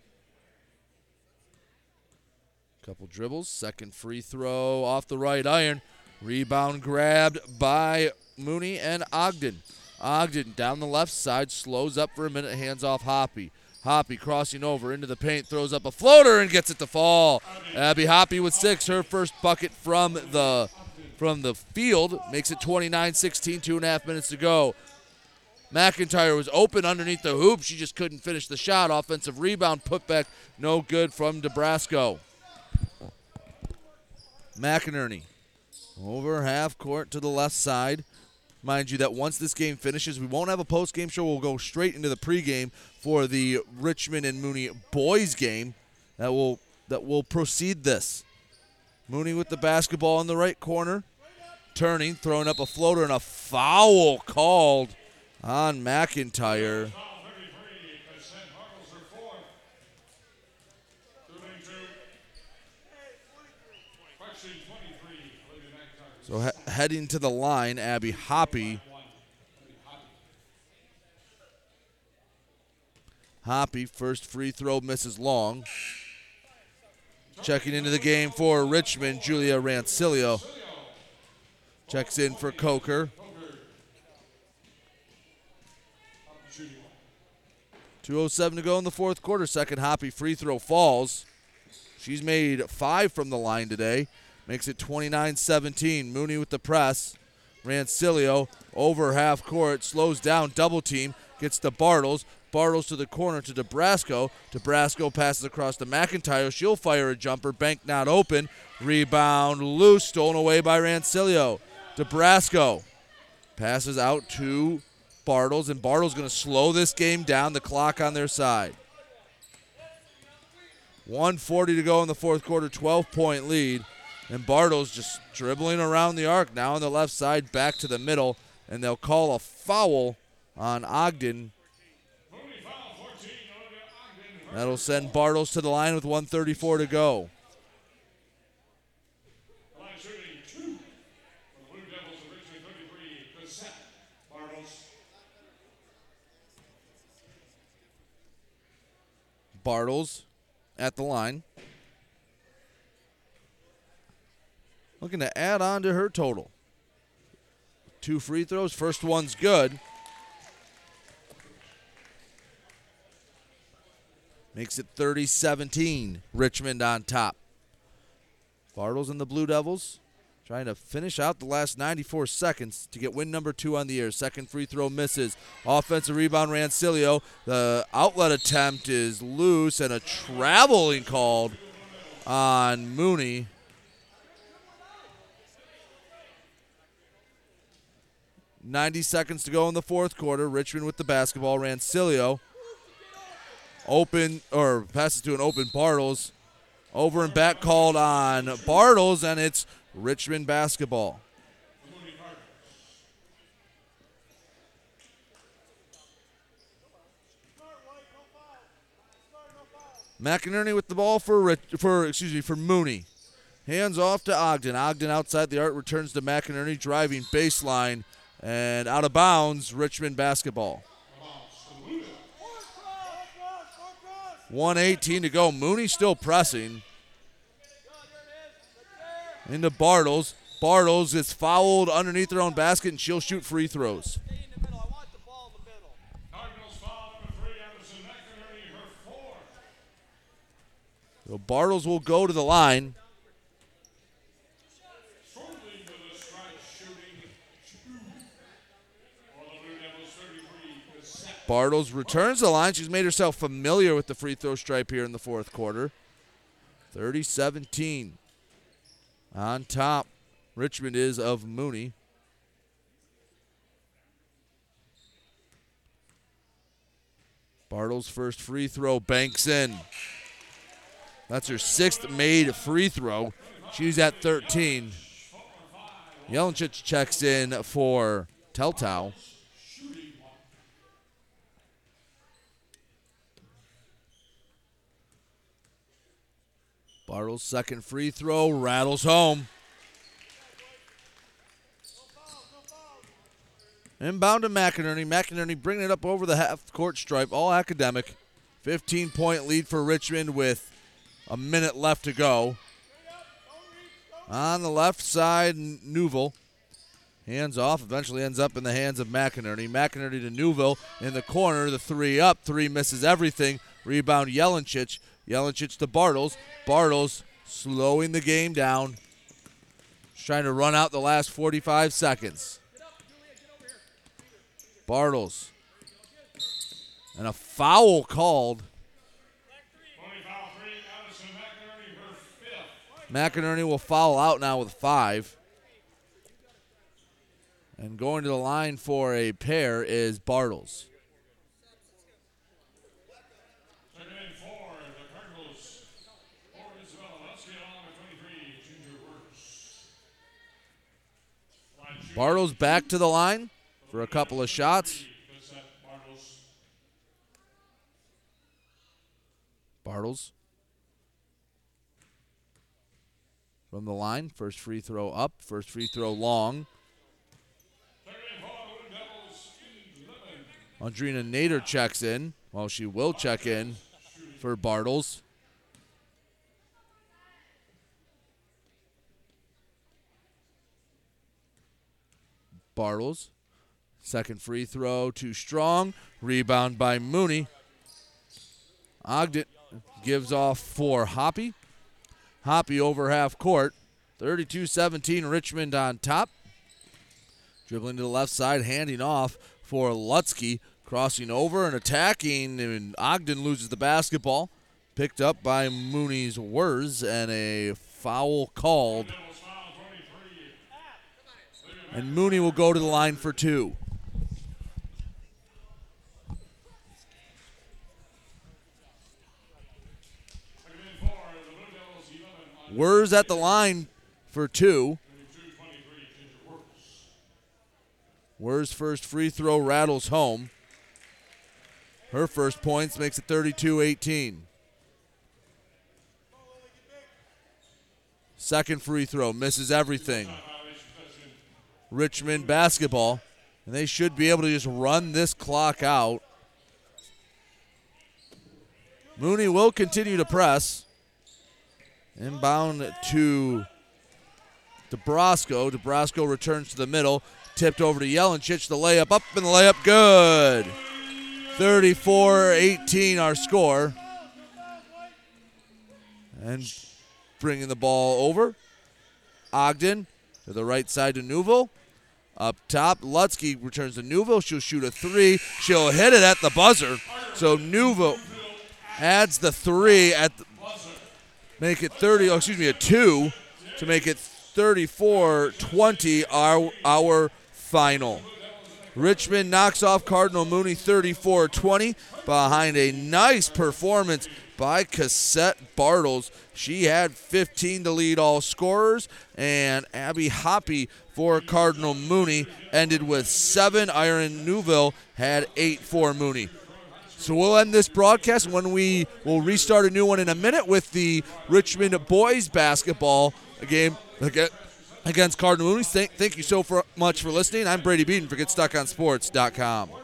Speaker 6: Couple dribbles. Second free throw off the right iron. Rebound grabbed by Mooney and Ogden. Ogden down the left side, slows up for a minute, hands off Hoppy. Hoppy crossing over into the paint, throws up a floater and gets it to fall. Abby Hoppy with six, her first bucket from the from the field. Makes it 29 16, two and a half minutes to go. McIntyre was open underneath the hoop. She just couldn't finish the shot. Offensive rebound, putback, no good from Nebraska. McInerney over half court to the left side. Mind you that once this game finishes, we won't have a post game show. We'll go straight into the pregame for the Richmond and Mooney boys game that will that will proceed this. Mooney with the basketball in the right corner. Turning, throwing up a floater, and a foul called on McIntyre. So he- heading to the line, Abby Hoppy. Hoppy, first free throw misses long. Checking into the game for Richmond, Julia Rancilio. Checks in for Coker. Two oh seven to go in the fourth quarter. Second Hoppy free throw falls. She's made five from the line today. Makes it 29-17. Mooney with the press. Rancilio over half court. Slows down. Double team. Gets to Bartles. Bartles to the corner to Debrasco. Debrasco passes across to McIntyre. She'll fire a jumper. Bank not open. Rebound loose. Stolen away by Rancilio. Debrasco passes out to Bartles, and Bartles is going to slow this game down. The clock on their side. 140 to go in the fourth quarter. 12 point lead. And Bartles just dribbling around the arc now on the left side, back to the middle, and they'll call a foul on Ogden. That'll send Bartles to the line with 134 to go. Bartles at the line. Looking to add on to her total. Two free throws. First one's good. Makes it 30 17. Richmond on top. Bartles and the Blue Devils trying to finish out the last 94 seconds to get win number two on the air. Second free throw misses. Offensive rebound, Rancilio. The outlet attempt is loose and a traveling called on Mooney. Ninety seconds to go in the fourth quarter. Richmond with the basketball. Rancilio open or passes to an open Bartles. Over and back called on Bartles, and it's Richmond basketball. McInerney with the ball for for excuse me for Mooney. Hands off to Ogden. Ogden outside the arc returns to McInerney driving baseline and out of bounds. Richmond basketball. 118 to go. Mooney still pressing. Into Bartles. Bartles is fouled underneath her own basket, and she'll shoot free throws. So Bartles will go to the line. Bartles returns the line. She's made herself familiar with the free throw stripe here in the fourth quarter. 30 17. On top, Richmond is of Mooney. Bartles' first free throw banks in. That's her sixth made free throw. She's at 13. Jelinchich checks in for Teltow. Bartles' second free throw rattles home. Inbound to McInerney. McInerney bringing it up over the half court stripe, all academic. 15 point lead for Richmond with a minute left to go. On the left side, Newville. Hands off, eventually ends up in the hands of McInerney. McInerney to Newville in the corner, the three up, three misses everything. Rebound Jelinchich. Jelinchich to Bartles. Bartles slowing the game down. Trying to run out the last 45 seconds. Bartles. And a foul called. McInerney will foul out now with five. And going to the line for a pair is Bartles. Bartles back to the line for a couple of shots. Bartles from the line. First free throw up, first free throw long. Audrina Nader checks in. Well, she will check in for Bartles. Bartles. Second free throw too strong. Rebound by Mooney. Ogden gives off for Hoppy. Hoppy over half court. 32 17, Richmond on top. Dribbling to the left side, handing off for Lutzke. Crossing over and attacking, and Ogden loses the basketball. Picked up by Mooney's Wurs, and a foul called. And Mooney will go to the line for two. Wurs at the line for two. Wurs first free throw rattles home. Her first points makes it 32 18. Second free throw misses everything. Richmond basketball. And they should be able to just run this clock out. Mooney will continue to press. Inbound to DeBrasco. DeBrasco returns to the middle. Tipped over to Jelinchich. The layup up and the layup good. 34 18 our score. And bringing the ball over. Ogden to the right side to Newville. Up top, Lutzke returns to Newville. She'll shoot a three. She'll hit it at the buzzer. So Newville adds the three at the, make it 30. Oh, excuse me, a two to make it 34-20. Our our final. Richmond knocks off Cardinal Mooney 34-20 behind a nice performance by Cosette Bartles. She had 15 to lead all scorers, and Abby Hoppy for Cardinal Mooney ended with seven. Iron Newville had eight for Mooney. So we'll end this broadcast when we will restart a new one in a minute with the Richmond boys basketball game against Cardinal Mooney. Thank, thank you so for, much for listening. I'm Brady Beaton for GetStuckOnSports.com.